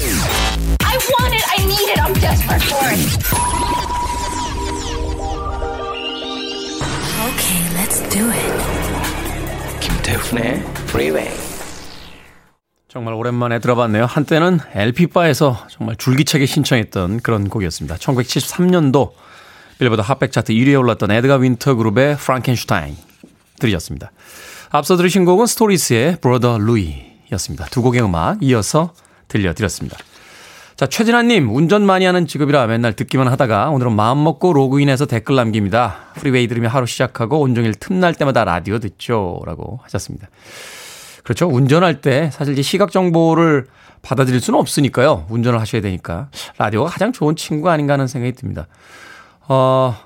I want it, I need it, I'm desperate for it. Okay, let's do it. 김태훈의 Freeway. 정말 오랜만에 들어봤네요. 한때는 LP바에서 정말 줄기차게 신청했던 그런 곡이었습니다. 1973년도 빌보드 핫백 차트 1위에 올랐던 Edgar Winter Group의 Frankenstein 들으셨습니다. 앞서 들으신 곡은 Stories의 Brother Louie였습니다. 두 곡의 음악 이어서 들려드렸습니다. 자, 최진아님, 운전 많이 하는 직업이라 맨날 듣기만 하다가 오늘은 마음먹고 로그인해서 댓글 남깁니다. Freeway 들으며 하루 시작하고 온종일 틈날 때마다 라디오 듣죠. 라고 하셨습니다. 그렇죠. 운전할 때 사실 이제 시각 정보를 받아들일 수는 없으니까요. 운전을 하셔야 되니까. 라디오가 가장 좋은 친구 아닌가 하는 생각이 듭니다. 어,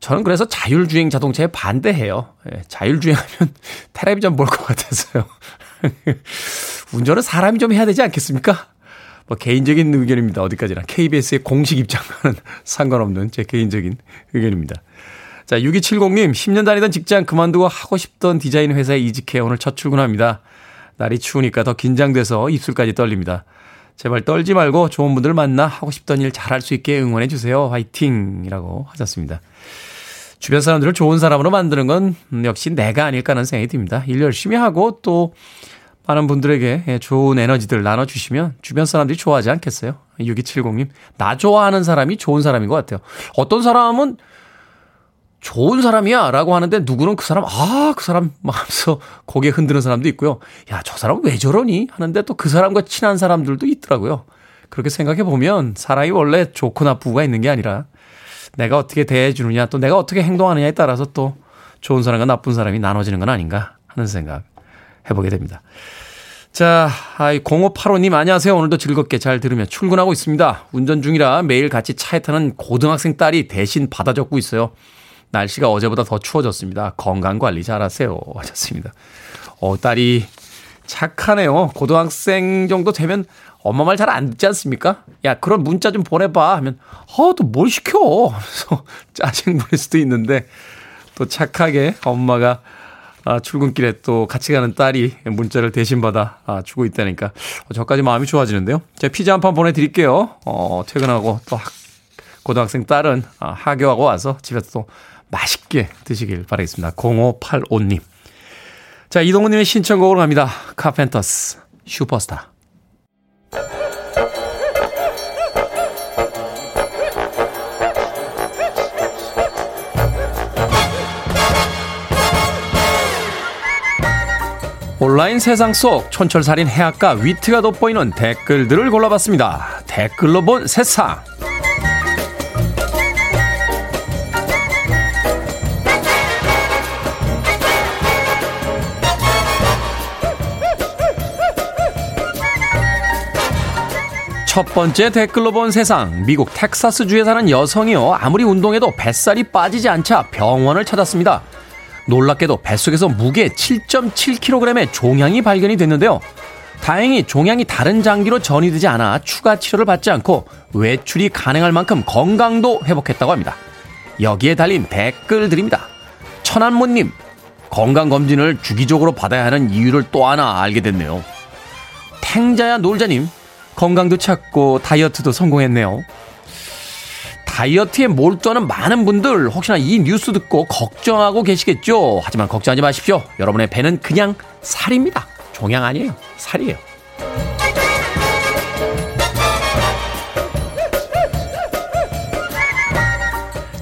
저는 그래서 자율주행 자동차에 반대해요. 예, 자율주행하면 <laughs> 텔레비전 볼 것 같아서요. <laughs> 운전은 사람이 좀 해야 되지 않겠습니까? 뭐 개인적인 의견입니다. 어디까지나. KBS의 공식 입장과는 <laughs> 상관없는 제 개인적인 의견입니다. 자, 6270님, 10년 다니던 직장 그만두고 하고 싶던 디자인 회사에 이직해 오늘 첫 출근합니다. 날이 추우니까 더 긴장돼서 입술까지 떨립니다. 제발 떨지 말고 좋은 분들 만나 하고 싶던 일 잘할 수 있게 응원해 주세요. 화이팅! 이라고 하셨습니다. 주변 사람들을 좋은 사람으로 만드는 건 역시 내가 아닐까 하는 생각이 듭니다. 일 열심히 하고 또 많은 분들에게 좋은 에너지들 나눠주시면 주변 사람들이 좋아하지 않겠어요? 6270님. 나 좋아하는 사람이 좋은 사람인 것 같아요. 어떤 사람은 좋은 사람이야 라고 하는데 누구는 그 사람, 아, 그 사람 하면서 고개 흔드는 사람도 있고요. 야, 저 사람 왜 저러니? 하는데 또 그 사람과 친한 사람들도 있더라고요. 그렇게 생각해 보면 사람이 원래 좋고 나쁘고가 있는 게 아니라 내가 어떻게 대해주느냐 또 내가 어떻게 행동하느냐에 따라서 또 좋은 사람과 나쁜 사람이 나눠지는 건 아닌가 하는 생각 해보게 됩니다. 자, 아이 0585님 안녕하세요. 오늘도 즐겁게 잘 들으며 출근하고 있습니다. 운전 중이라 매일 같이 차에 타는 고등학생 딸이 대신 받아 적고 있어요. 날씨가 어제보다 더 추워졌습니다. 건강 관리 잘하세요. 하셨습니다. 어, 딸이 착하네요. 고등학생 정도 되면 엄마 말 잘 안 듣지 않습니까? 야, 그런 문자 좀 보내봐. 하면, 어, 또 뭘 시켜? 하면서 <laughs> 짜증 부릴 수도 있는데, 또 착하게 엄마가 아, 출근길에 또 같이 가는 딸이 문자를 대신 받아 아, 주고 있다니까 어, 저까지 마음이 좋아지는데요. 제가 피자 한 판 보내드릴게요. 어, 퇴근하고 또 학, 고등학생 딸은 아, 하교하고 와서 집에서 또 맛있게 드시길 바라겠습니다. 0585님. 자, 이동훈님의 신청곡으로 갑니다. 카펜터스 슈퍼스타. 온라인 세상 속 촌철살인 해악과 위트가 돋보이는 댓글들을 골라봤습니다. 댓글로 본 세상. 첫 번째 댓글로 본 세상. 미국 텍사스주에 사는 여성이요. 아무리 운동해도 뱃살이 빠지지 않자 병원을 찾았습니다. 놀랍게도 뱃속에서 무게 7.7kg의 종양이 발견이 됐는데요. 다행히 종양이 다른 장기로 전이되지 않아 추가 치료를 받지 않고 외출이 가능할 만큼 건강도 회복했다고 합니다. 여기에 달린 댓글들입니다. 천안모님, 건강검진을 주기적으로 받아야 하는 이유를 또 하나 알게 됐네요. 탱자야 놀자님, 건강도 찾고 다이어트도 성공했네요. 다이어트에 몰두하는 많은 분들 혹시나 이 뉴스 듣고 걱정하고 계시겠죠? 하지만 걱정하지 마십시오. 여러분의 배는 그냥 살입니다. 종양 아니에요. 살이에요.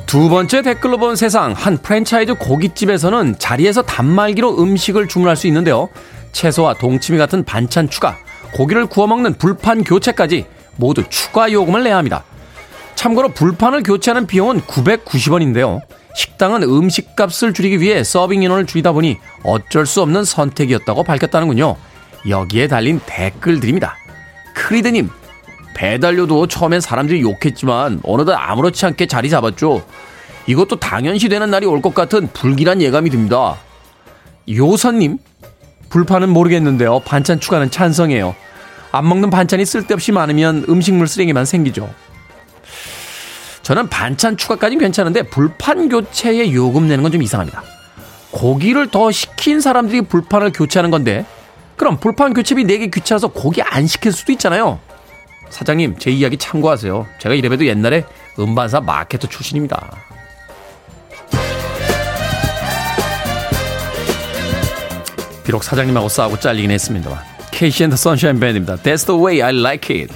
두 번째 댓글로 본 세상 한 프랜차이즈 고깃집에서는 자리에서 단말기로 음식을 주문할 수 있는데요. 채소와 동치미 같은 반찬 추가, 고기를 구워 먹는 불판 교체까지 모두 추가 요금을 내야 합니다. 참고로 불판을 교체하는 비용은 990원인데요. 식당은 음식값을 줄이기 위해 서빙 인원을 줄이다 보니 어쩔 수 없는 선택이었다고 밝혔다는군요. 여기에 달린 댓글들입니다. 크리드님, 배달료도 처음엔 사람들이 욕했지만 어느덧 아무렇지 않게 자리 잡았죠. 이것도 당연시 되는 날이 올 것 같은 불길한 예감이 듭니다. 요선님, 불판은 모르겠는데요. 반찬 추가는 찬성해요. 안 먹는 반찬이 쓸데없이 많으면 음식물 쓰레기만 생기죠. 저는 반찬 추가까지는 괜찮은데 불판 교체에 요금 내는 건 좀 이상합니다. 고기를 더 시킨 사람들이 불판을 교체하는 건데 그럼 불판 교체비 내기 귀찮아서 고기 안 시킬 수도 있잖아요. 사장님 제 이야기 참고하세요. 제가 이래봬도 옛날에 음반사 마케터 출신입니다. 비록 사장님하고 싸우고 잘리긴 했습니다만 케이시 앤더 선샤인 밴드입니다. That's the way I like it.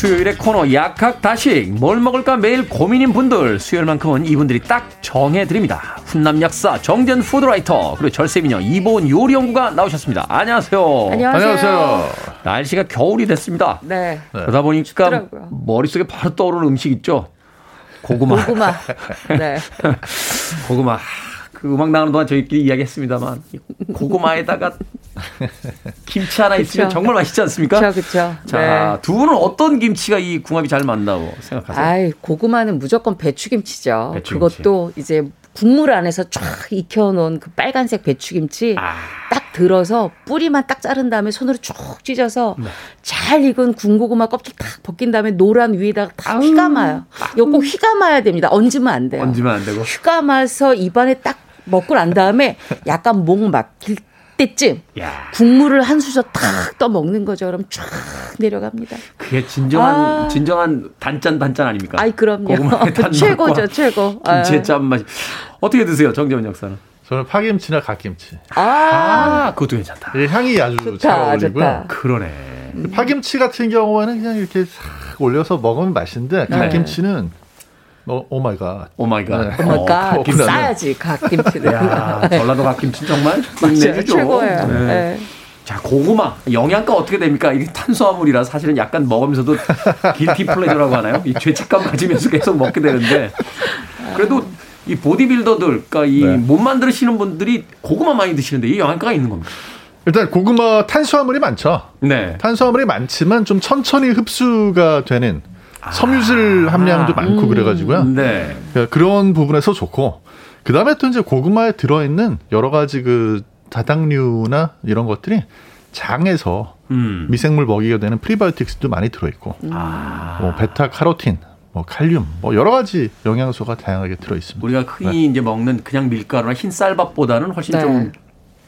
수요일의 코너 약학다식 뭘 먹을까 매일 고민인 분들 수요일만큼은 이분들이 딱 정해드립니다. 훈남 약사 정전 푸드라이터 그리고 절세미녀 이보은 요리연구가 나오셨습니다. 안녕하세요. 안녕하세요. 안녕하세요. 날씨가 겨울이 됐습니다. 네. 그러다 보니까 춥더라고요. 머릿속에 바로 떠오르는 음식 있죠. 고구마. 고구마. <laughs> 네. 고구마. 그 음악 나오는 동안 저희끼리 이야기했습니다만 고구마에다가 <laughs> 김치 하나 있으면 그쵸. 정말 맛있지 않습니까? 그렇죠, 그렇죠. 자, 네. 두 분은 어떤 김치가 이 궁합이 잘 맞는다고 생각하세요? 아이, 고구마는 무조건 배추김치죠. 배추김치. 그것도 이제 국물 안에서 쫙 익혀놓은 그 빨간색 배추김치 아. 딱 들어서 뿌리만 딱 자른 다음에 손으로 쭉 찢어서 네. 잘 익은 군고구마 껍질 딱 벗긴 다음에 노란 위에다가 다 휘감아요. 이거 꼭 휘감아야 됩니다. 얹으면 안 돼요. 얹으면 안 되고. 휘감아서 입안에 딱 먹고 난 다음에 약간 목 막힐 때쯤 야. 국물을 한 수저 탁 떠 먹는 거죠. 그럼 쫙 내려갑니다. 그게 진정한 아. 진정한 단짠 단짠 아닙니까? 아이 그럼요. <laughs> 최고죠, 최고. 김치의 짠맛이 어떻게 드세요, 정재원 역사는? 저는 파김치나 갓김치. 아, 아 그것도 괜찮다. 예, 향이 아주 좋다, 잘 어울리고요. 그러네. 파김치 같은 경우에는 그냥 이렇게 싹 올려서 먹으면 맛있는데 네. 갓김치는 어, oh my God. Oh my God. Oh my God. 싸야지, 갓김치는. 야, 전라도 갓김치 정말 <laughs> 끝내주죠. 최고예요. 네. 네. 자, 고구마. 영양가 어떻게 됩니까? 이게 탄수화물이라 사실은 약간 먹으면서도 guilty pleasure라고 하나요? 이 죄책감 가지면서 계속 먹게 되는데. 그래도 이 보디빌더들, 그러니까 이 몸 네. 만드시는 분들이 고구마 많이 드시는데 이 영양가가 있는 겁니다. 일단 고구마 탄수화물이 많죠. 네. 탄수화물이 많지만 좀 천천히 흡수가 되는 섬유질 아. 함량도 많고 음. 그래가지고요. 네. 그러니까 그런 부분에서 좋고 그 다음에 또 이제 고구마에 들어있는 여러 가지 그 다당류나 이런 것들이 장에서 음. 미생물 먹이가 되는 프리바이오틱스도 많이 들어있고 음. 뭐 베타 카로틴 뭐 칼륨, 뭐 여러 가지 영양소가 다양하게 들어 있습니다. 우리가 흔히 네. 이제 먹는 그냥 밀가루나 흰 쌀밥보다는 훨씬 네. 좀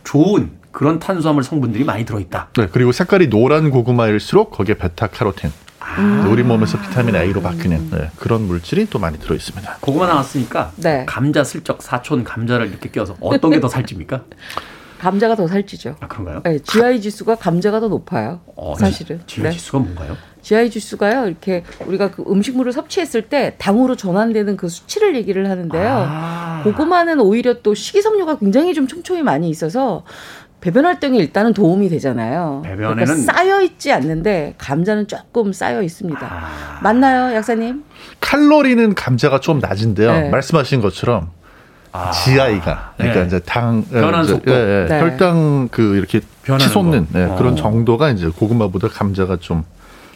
좋은 그런 탄수화물 성분들이 많이 들어 있다. 네, 그리고 색깔이 노란 고구마일수록 거기에 베타 카로틴, 음. 우리 몸에서 비타민 A로 바뀌는 네, 그런 물질이 또 많이 들어 있습니다. 고구마 나왔으니까 네. 감자 슬쩍 사촌 감자를 이렇게 껴서 어떤 게 더 살집니까? 감자가 더 살찌죠. 아, 그런가요? 네, GI 지수가 감자가 더 높아요. 어, 사실은. GI 네. 지수가 뭔가요? GI 지수가요. 이렇게 우리가 그 음식물을 섭취했을 때 당으로 전환되는 그 수치를 얘기를 하는데요. 아. 고구마는 오히려 또 식이섬유가 굉장히 좀 촘촘히 많이 있어서 배변 활동에 일단은 도움이 되잖아요. 배변에는 그러니까 쌓여 있지 않는데 감자는 조금 쌓여 있습니다. 아... 맞나요, 약사님? 칼로리는 감자가 좀 낮은데요. 네. 말씀하신 것처럼 아... GI가 그러니까 네. 이제 당 변환 속도, 예, 예, 네. 혈당 그 이렇게 치솟는 네, 어. 그런 정도가 이제 고구마보다 감자가 좀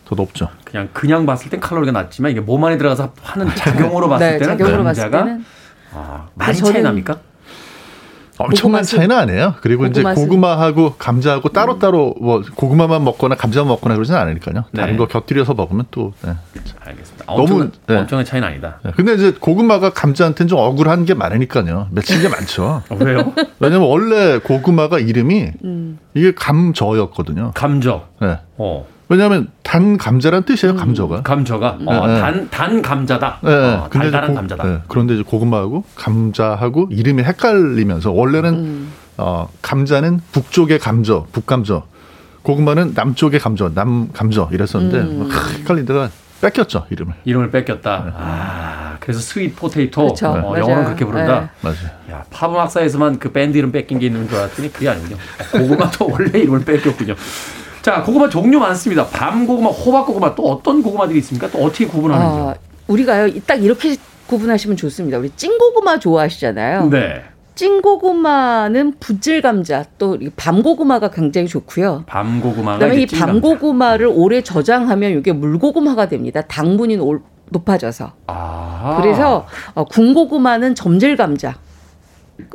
더 높죠. 그냥 그냥 봤을 땐 칼로리가 낮지만 이게 몸 안에 들어가서 하는 <laughs> 작용으로 봤을 네, 때는 작용으로 감자가 봤을 때는 아, 많이 차이 납니까? 엄청난 차이는 아니에요. 그리고 고구마 이제 고구마하고 감자하고 따로따로 음. 뭐 고구마만 먹거나 감자만 먹거나 그러지는 않으니까요. 네. 다른 거 곁들여서 먹으면 또 네. 알겠습니다. 너무 엄청난, 네. 엄청난 차이는 아니다. 네. 근데 이제 고구마가 감자한테는 좀 억울한 게 많으니까요. 맺힌 게 많죠. 어, 왜요? <laughs> 왜냐면 원래 고구마가 이름이 음. 이게 감저였거든요. 감저. 네. 어. 왜냐하면 단 감자란 뜻이에요, 음. 감저가. 감저가. 어, 네. 단, 단 감자다. 네. 어, 달달한 고, 감자다. 네. 그런데 이제 고구마하고 감자하고 이름이 헷갈리면서 원래는 음. 어, 감자는 북쪽의 감저, 북감저. 고구마는 남쪽의 감저, 남감저 이랬었는데 음. 헷갈리다가 뺏겼죠 이름을. 이름을 뺏겼다. 네. 아 그래서 sweet potato 그렇죠. 어, 영어는 그렇게 부른다. 네. 맞아요. 야 팝 역사에서만 그 밴드 이름 뺏긴 게 있는 줄 알았더니 그게 아니군요. 고구마도 <laughs> 원래 이름을 뺏겼군요. 자, 고구마 종류 많습니다. 밤 고구마, 호박 고구마 또 어떤 고구마들이 있습니까? 또 어떻게 구분하는지요? 어, 우리가요, 딱 이렇게 구분하시면 좋습니다. 우리 찐고구마 좋아하시잖아요. 네. 찐고구마는 붓질 감자 또 밤고구마가 굉장히 좋고요. 밤고구마가 그다음에 이 밤고구마를 오래 저장하면 이게 물고구마가 됩니다. 당분이 높아져서. 아. 그래서 어, 군고구마는 점질 감자.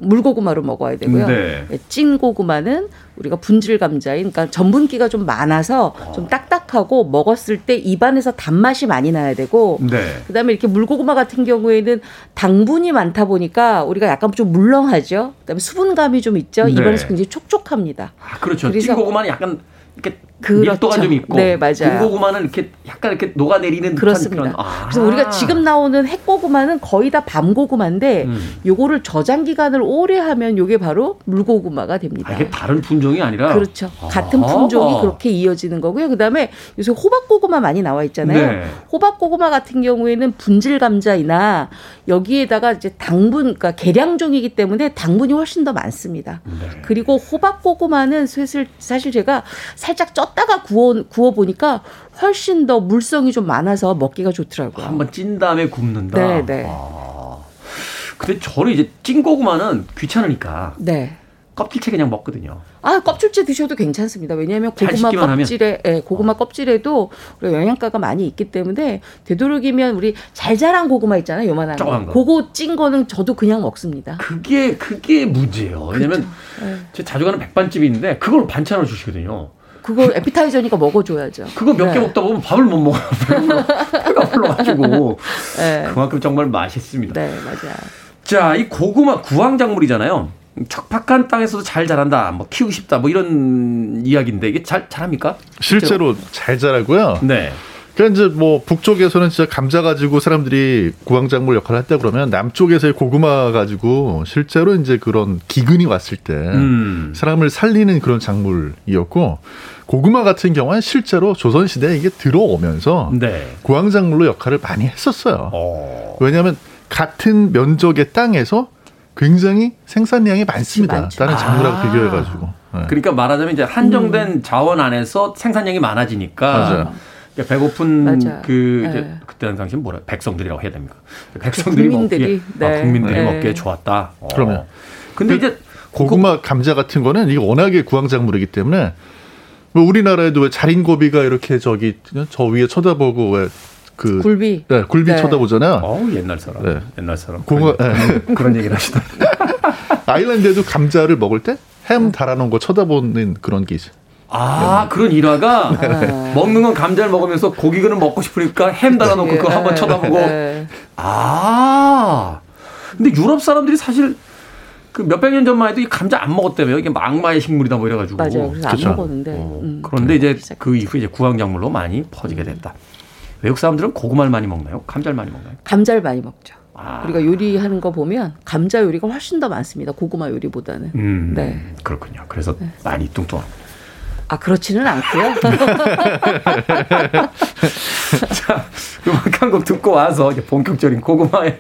물고구마로 먹어야 되고요. 네. 네. 찐 고구마는 우리가 분질 감자인 그러니까 전분기가 좀 많아서 좀 딱딱하고 먹었을 때 입안에서 단맛이 많이 나야 되고 네. 그다음에 이렇게 물고구마 같은 경우에는 당분이 많다 보니까 우리가 약간 좀 물렁하죠. 그다음에 수분감이 좀 있죠. 네. 입안에서 굉장히 촉촉합니다. 아, 그렇죠. 찐 고구마는 약간 이렇게 그렇죠. 밀도가 좀 있고 네, 맞아요. 군고구마는 이렇게 약간 이렇게 녹아내리는 그렇습니다. 그런, 아. 그래서 우리가 지금 나오는 핵고구마는 거의 다 밤고구마인데 음. 요거를 저장 기간을 오래 하면 요게 바로 물고구마가 됩니다. 아, 이게 다른 품종이 아니라 그렇죠. 아. 같은 품종이 그렇게 이어지는 거고요. 그다음에 요새 호박고구마 많이 나와 있잖아요. 네. 호박고구마 같은 경우에는 분질 감자이나 여기에다가 이제 당분 그러니까 계량종이기 때문에 당분이 훨씬 더 많습니다. 네. 그리고 호박고구마는 사실 사실 제가 살짝 쪘 쪘다가 구워 구워 보니까 훨씬 더 물성이 좀 많아서 먹기가 좋더라고요. 한번 찐 다음에 굽는다. 네, 네. 아. 근데 저는 이제 찐 고구마는 귀찮으니까. 네. 껍질째 그냥 먹거든요. 아 껍질째 드셔도 괜찮습니다. 왜냐하면 고구마 껍질에 예, 고구마 어. 껍질에도 영양가가 많이 있기 때문에 되도록이면 우리 잘 자란 고구마 있잖아요, 요만한 거. 거. 그거 찐 거는 저도 그냥 먹습니다. 그게 그게 문제예요. 왜냐면 그렇죠. 제 자주 가는 백반집이 있는데 그걸 반찬으로 주시거든요. 그거 에피타이저니까 먹어줘야죠. 그거 몇개 네. 먹다 보면 밥을 못 먹어요. <laughs> 배가 불러가지고. 네. 그만큼 정말 맛있습니다. 네, 맞아요. 자, 이 고구마 구황작물이잖아요. 척박한 땅에서도 잘 자란다, 뭐 키우고 싶다, 뭐 이런 이야기인데 이게 잘 자랍니까? 실제로, 실제로 잘 자라고요. 네. 그러니까 이제 뭐 북쪽에서는 진짜 감자 가지고 사람들이 구황작물 역할을 했다 그러면 남쪽에서의 고구마 가지고 실제로 이제 그런 기근이 왔을 때 음. 사람을 살리는 그런 작물이었고 고구마 같은 경우는 실제로 조선 시대에 이게 들어오면서 네. 구황작물로 역할을 많이 했었어요. 어. 왜냐하면 같은 면적의 땅에서 굉장히 생산량이 많습니다. 다른 작물하고 아. 비교해가지고. 네. 그러니까 말하자면 이제 한정된 음. 자원 안에서 생산량이 많아지니까. 맞아요. 그러니까 배고픈 맞아. 그 이제 네. 그때 당시엔 뭐라 백성들이라고 해야 됩니까? 백성들이 국민들이, 먹기에 아, 네. 아, 국민들이 네. 먹기에 좋았다. 어. 그러면 근데 그, 이제 고구마, 감자 같은 거는 이게 워낙에 구황작물이기 때문에 뭐 우리나라에도 왜 자린고비가 이렇게 저기 저 위에 쳐다보고 왜 그 굴비 네 굴비 네. 쳐다보잖아요. 어 옛날 사람 네. 옛날 사람 고구마 그런, 네. <laughs> 그런 얘기를 하시다. <laughs> 아일랜드에도 감자를 먹을 때 햄 달아놓은 거 쳐다보는 그런 게 있어요. 아, 그런 일화가 네. 먹는 건 감자를 먹으면서 고기는 먹고 싶으니까 햄 달아놓고 그거 한번 쳐다보고. 네. 아. 근데 유럽 사람들이 사실 그 몇백 년 전만 해도 이 감자 안 먹었다며 이게 막마의 식물이다 뭐 이래가지고. 맞아요. 그래서 그쵸? 안 먹었는데. 어. 음. 그런데 이제 그 이후 이제 구황작물로 많이 퍼지게 됐다. 외국 사람들은 고구마를 많이 먹나요? 감자를 많이 먹나요? 감자를 많이 먹죠. 아. 우리가 요리하는 거 보면 감자 요리가 훨씬 더 많습니다. 고구마 요리보다는. 음, 네. 그렇군요. 그래서 네. 많이 뚱뚱합니다. 아, 그렇지는 않고요. <laughs> 자, 음악 한 곡 듣고 와서 이제 본격적인 고구마의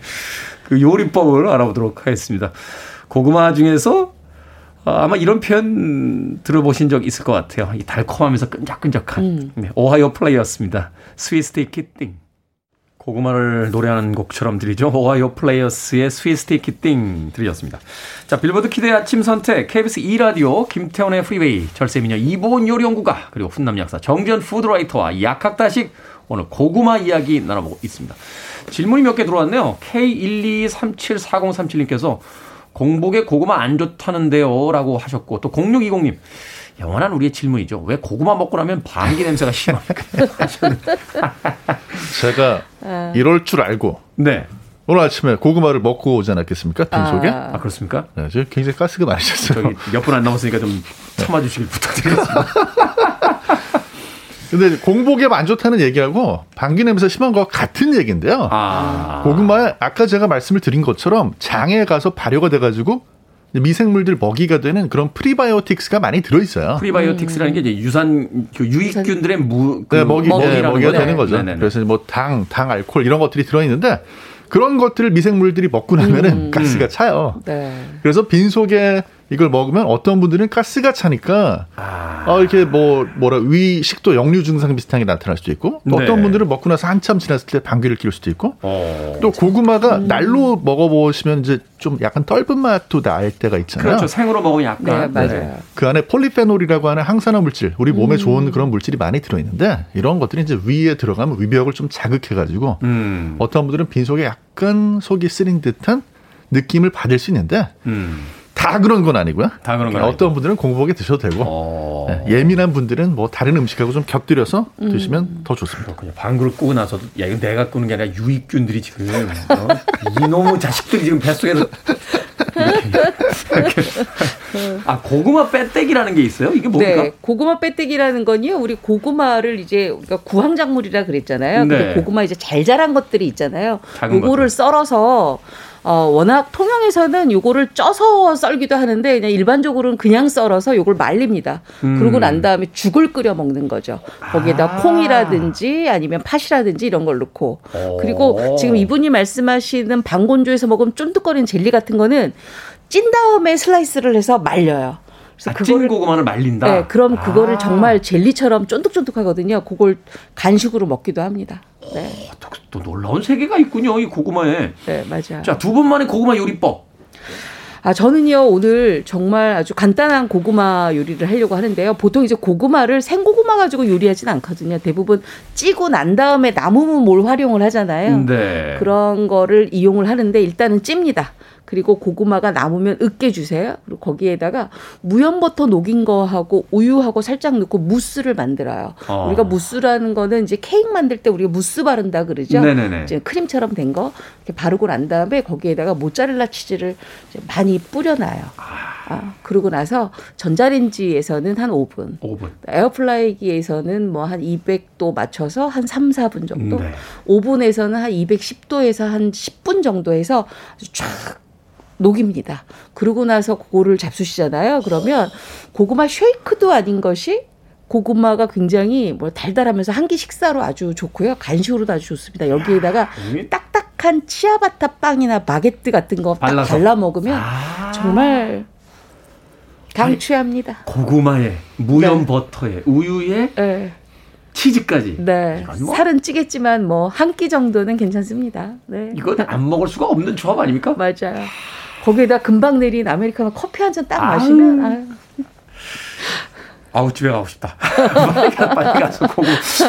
그 요리법을 알아보도록 하겠습니다. 고구마 중에서 아마 이런 표현 들어보신 적 있을 것 같아요. 이 달콤하면서 끈적끈적한 음. 네, Ohio Players였습니다. Sweet Sticky Thing. 고구마를 노래하는 곡처럼 들리죠. Ohio Players의 Sweet Sticky Thing 들렸습니다. 자, 빌보드 Kid의 아침 선택, KBS 2라디오, 김태훈의 Freeway, 절세미녀 이보은 요리연구가, 그리고 훈남 약사 정재훈 food writer와 약학다식 오늘 고구마 이야기 나눠보고 있습니다. 질문이 몇 개 들어왔네요. K1237403 7님께서 공복에 고구마 안 좋다는데요. 라고 하셨고, 또 0620님. 영원한 우리의 질문이죠. 왜 고구마 먹고 나면 방귀 냄새가 심합니까? <laughs> 제가 이럴 줄 알고. 네. 오늘 아침에 고구마를 먹고 오지 않았겠습니까? 빈속에. 아, 아 그렇습니까? 네, 저 굉장히 가스가 많이 찼어요. 몇 분 안 남았으니까 좀 참아주시길 부탁드리겠습니다. <laughs> 근데 공복에 안 좋다는 얘기하고 방귀 냄새 심한 거 같은 얘기인데요. 아. 고구마에 아까 제가 말씀을 드린 것처럼 장에 가서 발효가 돼가지고 미생물들 먹이가 되는 그런 prebiotics가 많이 들어있어요. prebiotics라는 게 이제 유산 그 유익균들의 무, 그 네, 먹이, 네, 먹이가 되는 거죠. 네네네. 그래서 뭐 당, 당, 알코올 이런 것들이 들어있는데 그런 것들을 미생물들이 먹고 나면은 음. 가스가 차요. 네. 그래서 빈 속에 이걸 먹으면 어떤 분들은 가스가 차니까 아. 어, 이렇게 뭐 뭐라 위 식도 역류 증상 비슷한 게 나타날 수도 있고 또 네. 어떤 분들은 먹고 나서 한참 지났을 때 방귀를 낄 수도 있고 어. 또 고구마가 음. 날로 먹어보시면 이제 좀 약간 떫은 맛도 날 때가 있잖아요. 그렇죠. 생으로 먹으면 약간 네, 맞아요. 네. 그 안에 폴리페놀이라고 하는 항산화 물질, 우리 몸에 음. 좋은 그런 물질이 많이 들어있는데 이런 것들이 이제 위에 들어가면 위벽을 좀 자극해가지고 음. 어떤 분들은 빈속에 약간 속이 쓰린 듯한 느낌을 받을 수 있는데. 음. 다 그런 건 아니고요. 다 그런 건 어떤 아니고. 분들은 공복에 드셔도 되고 어... 네, 예민한 분들은 뭐 다른 음식하고 좀 곁들여서 음. 드시면 더 좋습니다. 그냥 방구를 끄고 나서도 야 이거 내가 끄는 게 아니라 유익균들이 지금 어? 이놈의 자식들이 지금 뱃속에서 <laughs> 아 고구마 빼떼기라는 게 있어요? 이게 뭡니까? 네, 고구마 빼떼기라는 건요. 우리 고구마를 이제 우리가 구황작물이라 그랬잖아요. 네. 근데 고구마 이제 잘 자란 것들이 있잖아요. 요거를 썰어서 어, 워낙 통영에서는 요거를 쪄서 썰기도 하는데 그냥 일반적으로는 그냥 썰어서 요걸 말립니다. 음. 그러고 난 다음에 죽을 끓여 먹는 거죠. 거기에다 아. 콩이라든지 아니면 팥이라든지 이런 걸 넣고. 오. 그리고 지금 이분이 말씀하시는 방건조에서 먹으면 쫀득거리는 젤리 같은 거는 찐 다음에 슬라이스를 해서 말려요. 그래서 아, 찐 고구마를 말린다. 네, 그럼 그거를 아. 정말 젤리처럼 쫀득쫀득하거든요. 그걸 간식으로 먹기도 합니다. 네. 오, 또, 또 놀라운 세계가 있군요. 이 고구마에. 네, 맞아요. 자, 두 분만의 고구마 요리법. 아, 저는요, 오늘 정말 아주 간단한 고구마 요리를 하려고 하는데요. 보통 이제 고구마를 생고구마 가지고 요리하진 않거든요. 대부분 찌고 난 다음에 남으면 뭘 활용을 하잖아요. 네. 그런 거를 이용을 하는데 일단은 찝니다. 그리고 고구마가 남으면 으깨 주세요. 그리고 거기에다가 무염버터 녹인 거하고 우유하고 살짝 넣고 무스를 만들어요. 어. 우리가 무스라는 거는 이제 케이크 만들 때 우리가 무스 바른다 그러죠. 네네네. 이제 크림처럼 된 거 이렇게 바르고 난 다음에 거기에다가 모짜렐라 치즈를 많이 뿌려놔요. 아. 아, 그러고 나서 전자레인지에서는 한 5분. 5분. 에어프라이기에서는 뭐 한 200도 맞춰서 한 3, 4분 정도. 네. 오븐에서는 한 210도에서 한 10분 정도 해서 쫙 녹입니다. 그러고 나서 그거를 잡수시잖아요. 그러면 고구마 쉐이크도 아닌 것이 고구마가 굉장히 뭐 달달하면서 한 끼 식사로 아주 좋고요. 간식으로도 아주 좋습니다. 여기에다가 딱딱한 치아바타 빵이나 바게트 같은 거 딱 발라 먹으면 아~ 정말 강추합니다. 고구마에 무염 네. 버터에 우유에 네. 치즈까지. 네. 뭐 살은 찌겠지만 뭐 한 끼 정도는 괜찮습니다. 네. 이건 안 먹을 수가 없는 조합 아닙니까? 맞아요. 거기에다 금방 내린 아메리카노 커피 한 잔 딱 마시면 아유. 아우 집에 가고 싶다. <laughs> 빨리 가서 고구.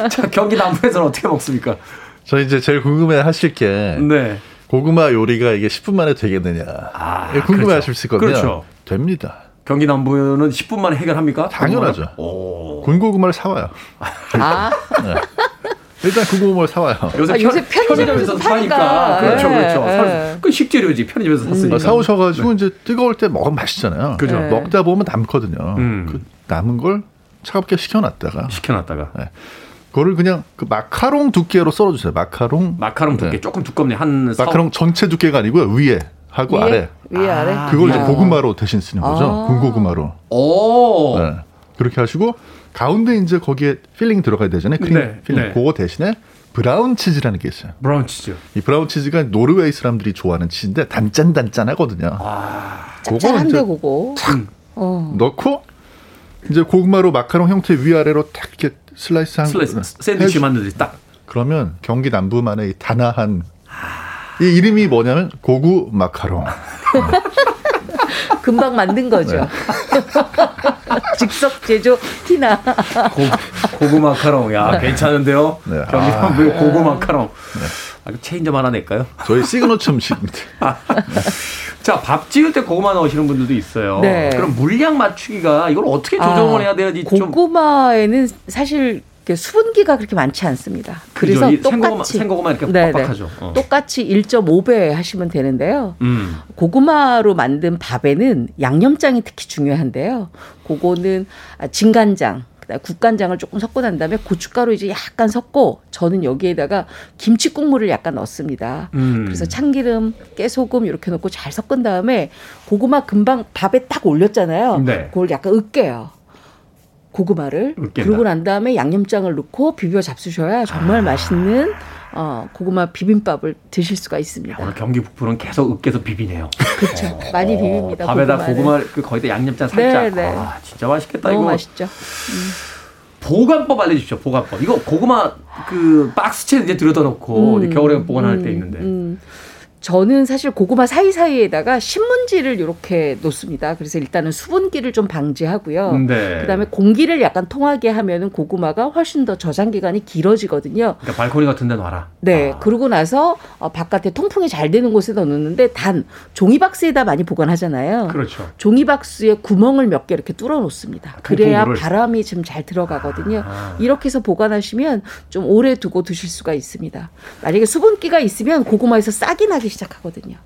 자, 경기 남부에서는 어떻게 먹습니까? 저 이제 제일 궁금해 하실 게 네. 고구마 요리가 이게 10분 만에 되겠느냐. 아, 궁금해 그렇죠. 하실 거면 그렇죠. 됩니다. 경기 남부는 10분 만에 해결합니까? 당연하죠. 군고구마를 사와요. 아. 네. 일단 군고구마를 사와요. <laughs> 요새, 아, 요새 편의점에서 사니까. 그렇죠, 그렇죠. 네. 그 식재료지 편의점에서 샀으니까. 음. 사오셔가지고 네. 이제 뜨거울 때 먹으면 맛있잖아요. 그죠. 네. 먹다 보면 남거든요. 음. 그 남은 걸 차갑게 식혀놨다가. 식혀놨다가. 네. 그거를 그냥 그 마카롱 두께로 썰어주세요. 마카롱. 마카롱 두께 네. 조금 두껍네. 한 마카롱 전체 두께가 아니고요. 위에 하고 위에? 아래. 위에 아래. 그걸 이제 아. 고구마로 대신 쓰는 거죠. 아. 군고구마로. 오. 네. 그렇게 하시고 가운데 이제 거기에 filling 들어가야 되잖아요. 크림 네. filling. 네. 그거 대신에 brown 치즈라는 게 있어요. brown 치즈. 이 brown 치즈가 노르웨이 사람들이 좋아하는 치즈인데 단짠단짠하거든요. 아. 짭짤한데 그거. 탁 어. 넣고 이제 고구마로 마카롱 형태 위아래로 탁 이렇게 슬라이스한 슬라이스 샌드위치 만들듯이 딱. 그러면 경기 남부만의 이 단아한 이 이름이 뭐냐면 고구 마카롱. <laughs> 금방 만든 거죠. 네. <laughs> 즉석 제조 티나. 고, 구 마 카롱. 야, 괜찮은데요? 네. 경기 남부의 아. 고구 마 카롱. 네. 아, 체인점 하나 낼까요? 저희 시그너처 음식입니다. 자, 밥 지을 때 고구마 넣으시는 분들도 있어요. 네. 그럼 물량 맞추기가 이걸 어떻게 조정을 아, 해야 되는지 고구마에는 사실 수분기가 그렇게 많지 않습니다. 그래서 그죠? 똑같이 생고구마, 이렇게 네네. 빡빡하죠. 어. 똑같이 1.5배 하시면 되는데요. 음. 고구마로 만든 밥에는 양념장이 특히 중요한데요. 그거는 진간장, 국간장을 조금 섞고 난 다음에 고춧가루 이제 약간 섞고 저는 여기에다가 김치 국물을 약간 넣습니다. 음. 그래서 참기름, 깨소금 이렇게 넣고 잘 섞은 다음에 고구마 금방 밥에 딱 올렸잖아요. 네. 그걸 약간 으깨요. 고구마를 으깬다. 그러고 난 다음에 양념장을 넣고 비벼 잡수셔야 정말 아. 맛있는 어, 고구마 비빔밥을 드실 수가 있습니다. 오늘 경기 북부는 계속 으깨서 비비네요. 그렇죠. 어. 많이 비빕니다. 밥에다 고구마 그 거기다 양념장 살짝. 네, 네. 아, 진짜 맛있겠다 너무 이거. 맛있죠. 음. 보관법 알려주십시오. 보관법. 이거 고구마 그 박스채 이제 들여다 놓고 음, 겨울에 보관할 음, 때 있는데. 음. 저는 사실 고구마 사이사이에다가 신문지를 이렇게 놓습니다. 그래서 일단은 수분기를 좀 방지하고요. 네. 그다음에 공기를 약간 통하게 하면은 고구마가 훨씬 더 저장 기간이 길어지거든요. 그러니까 발코니 같은 데 놔라. 네. 아. 그러고 나서 어, 바깥에 통풍이 잘 되는 곳에다 놓는데 단 종이 박스에다 많이 보관하잖아요. 그렇죠. 종이 박스에 구멍을 몇 개 이렇게 뚫어 놓습니다. 아, 그래야 바람이 좀 잘 들어가거든요. 아. 이렇게 해서 보관하시면 좀 오래 두고 드실 수가 있습니다. 만약에 수분기가 있으면 고구마에서 싹이 나기 시작하거든요.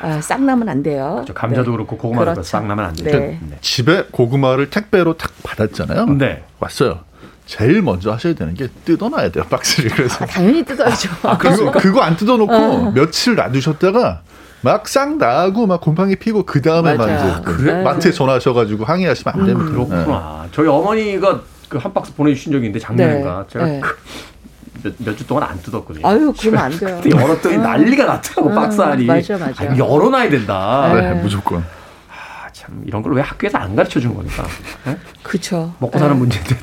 아, 싹 나면 안 돼요. 그렇죠. 감자도 네. 그렇고 고구마도 그렇죠. 싹 나면 안 돼요. 네. 네. 집에 고구마를 택배로 탁 받았잖아요. 네. 왔어요. 제일 먼저 하셔야 되는 게 뜯어놔야 돼요 박스를 그래서 아, 당연히 뜯어야죠. 아, 그거 <laughs> 그거 안 뜯어놓고 어. 며칠 놔두셨다가 막상 나고 막 곰팡이 피고 그 다음에만 이제 그래? 마트에 전화하셔가지고 항의하시면 안 됩니다. 음, 그렇구나. 네. 저희 어머니가 그 한 박스 보내주신 적이 있는데 작년인가 네. 제가 네. 그 몇주 동안 안 뜯었거든요. 아유, 그러면 안 돼요. 열었더니 어. 난리가 났더라고, 어, 박스 안이. 맞아, 맞아. 아, 열어놔야 된다. 네, 무조건. 아, 참, 이런 걸 왜 학교에서 안 가르쳐 준 겁니까? 네? 그쵸. 먹고 사는 네. 문제인데.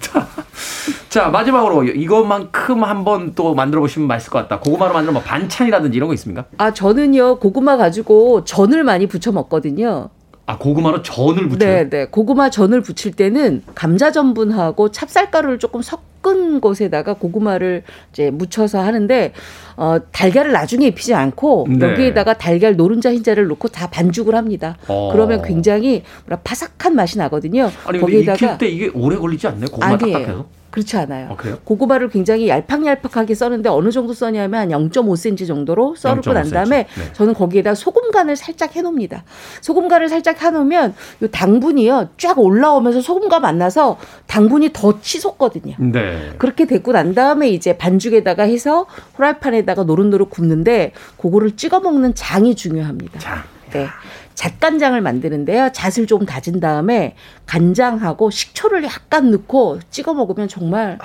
자, 마지막으로 이것만큼 한번 또 만들어 보시면 맛있을 것 같다. 고구마로 만든 뭐 반찬이라든지 이런 거 있습니까? 아, 저는요, 고구마 가지고 전을 많이 부쳐 먹거든요. 아 고구마로 전을 부쳐요? 네, 네. 고구마 전을 부칠 때는 감자 전분하고 찹쌀가루를 조금 섞은 것에다가 고구마를 이제 묻혀서 하는데 어 달걀을 나중에 입히지 않고 네. 여기에다가 달걀 노른자 흰자를 넣고 다 반죽을 합니다. 어. 그러면 굉장히 뭐라 바삭한 맛이 나거든요. 아니 거기에다가 익힐 때 이게 오래 걸리지 않나요? 고구마 아니에요. 딱딱해서? 그렇지 않아요. 아, 고구마를 굉장히 얄팍얄팍하게 써는데 어느 정도 써냐면 한 0.5cm 정도로 썰고 난 다음에 네. 저는 거기에다 소금 간을 살짝 해놓습니다. 소금 간을 살짝 해놓으면 요 당분이요 쫙 올라오면서 소금과 만나서 당분이 더 치솟거든요. 네. 그렇게 됐고 난 다음에 이제 반죽에다가 해서 후라이팬에다가 노릇노릇 굽는데 그거를 찍어 먹는 장이 중요합니다. 장. 네. 잣간장을 만드는데요. 잣을 좀 다진 다음에 간장하고 식초를 약간 넣고 찍어 먹으면 정말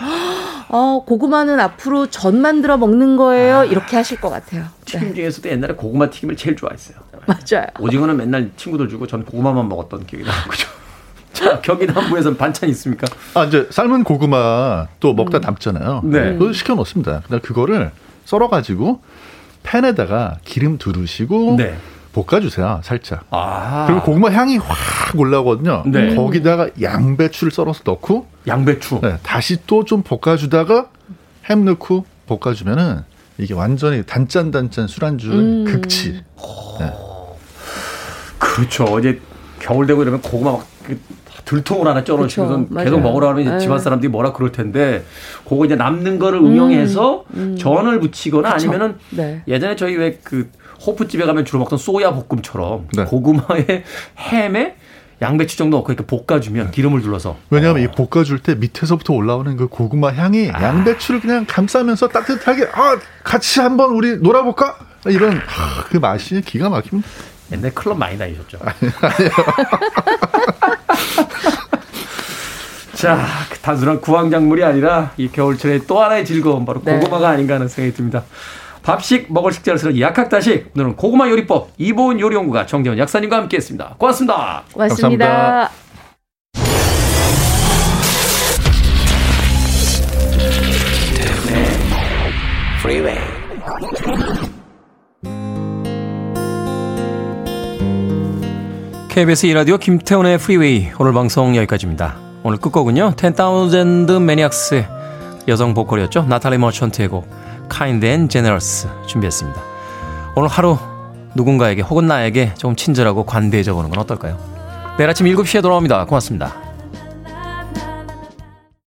어, 고구마는 앞으로 전 만들어 먹는 거예요. 아. 이렇게 하실 것 같아요. 튀김 네. 중에서도 옛날에 고구마 튀김을 제일 좋아했어요. 맞아요. 오징어는 맨날 친구들 주고 전 고구마만 먹었던 기억이 나거죠. 자, 경기 남부에서는 반찬 있습니까? 아, 이제 삶은 고구마 또 먹다 음. 담잖아요. 네. 그거 시켜 놓습니다. 그다음 그거를 썰어 가지고 팬에다가 기름 두르시고 네. 볶아주세요, 살짝. 아. 그리고 고구마 향이 확 올라오거든요. 네. 거기다가 양배추를 썰어서 넣고. 양배추. 네, 다시 또 좀 볶아주다가 햄 넣고 볶아주면은 이게 완전히 단짠단짠 술안주 음. 극치. 네. 그렇죠. 이제 겨울 되고 이러면 고구마 막 들통을 하나 쪄놓으시고서 계속 먹으라 그러면 이제 네. 집안 사람들이 뭐라 그럴 텐데 그거 이제 남는 거를 응용해서 음. 음. 전을 붙이거나 그쵸. 아니면은 네. 예전에 저희 왜 그 호프집에 가면 주로 먹던 소야 볶음처럼 네. 고구마에 <laughs> 햄에 양배추 정도 넣고 이렇게 볶아주면 기름을 둘러서. 왜냐하면 어. 이 볶아줄 때 밑에서부터 올라오는 그 고구마 향이 아. 양배추를 그냥 감싸면서 따뜻하게 아 같이 한번 우리 놀아볼까 이런 아, 그 맛이 기가 막힙니다. 옛날 클럽 많이 다니셨죠? <laughs> 자, 그 단순한 구황작물이 아니라 이 겨울철의 또 하나의 즐거움 바로 네. 고구마가 아닌가 하는 생각이 듭니다. 밥식 먹을 식재를 쓰는 약학다식 오늘은 고구마 요리법 이보은 요리연구가 정재원 약사님과 함께했습니다. 고맙습니다. 고맙습니다. 감사합니다. KBS 이라디오 김태훈의 프리웨이 오늘 방송 여기까지입니다. 오늘 끝곡은요. 10,000 Maniacs의 여성 보컬이었죠. 나탈리 머천트의 곡 Kind and Generous 준비했습니다. 오늘 하루 누군가에게 혹은 나에게 조금 친절하고 관대해져 보는 건 어떨까요? 내일 아침 7시에 돌아옵니다. 고맙습니다.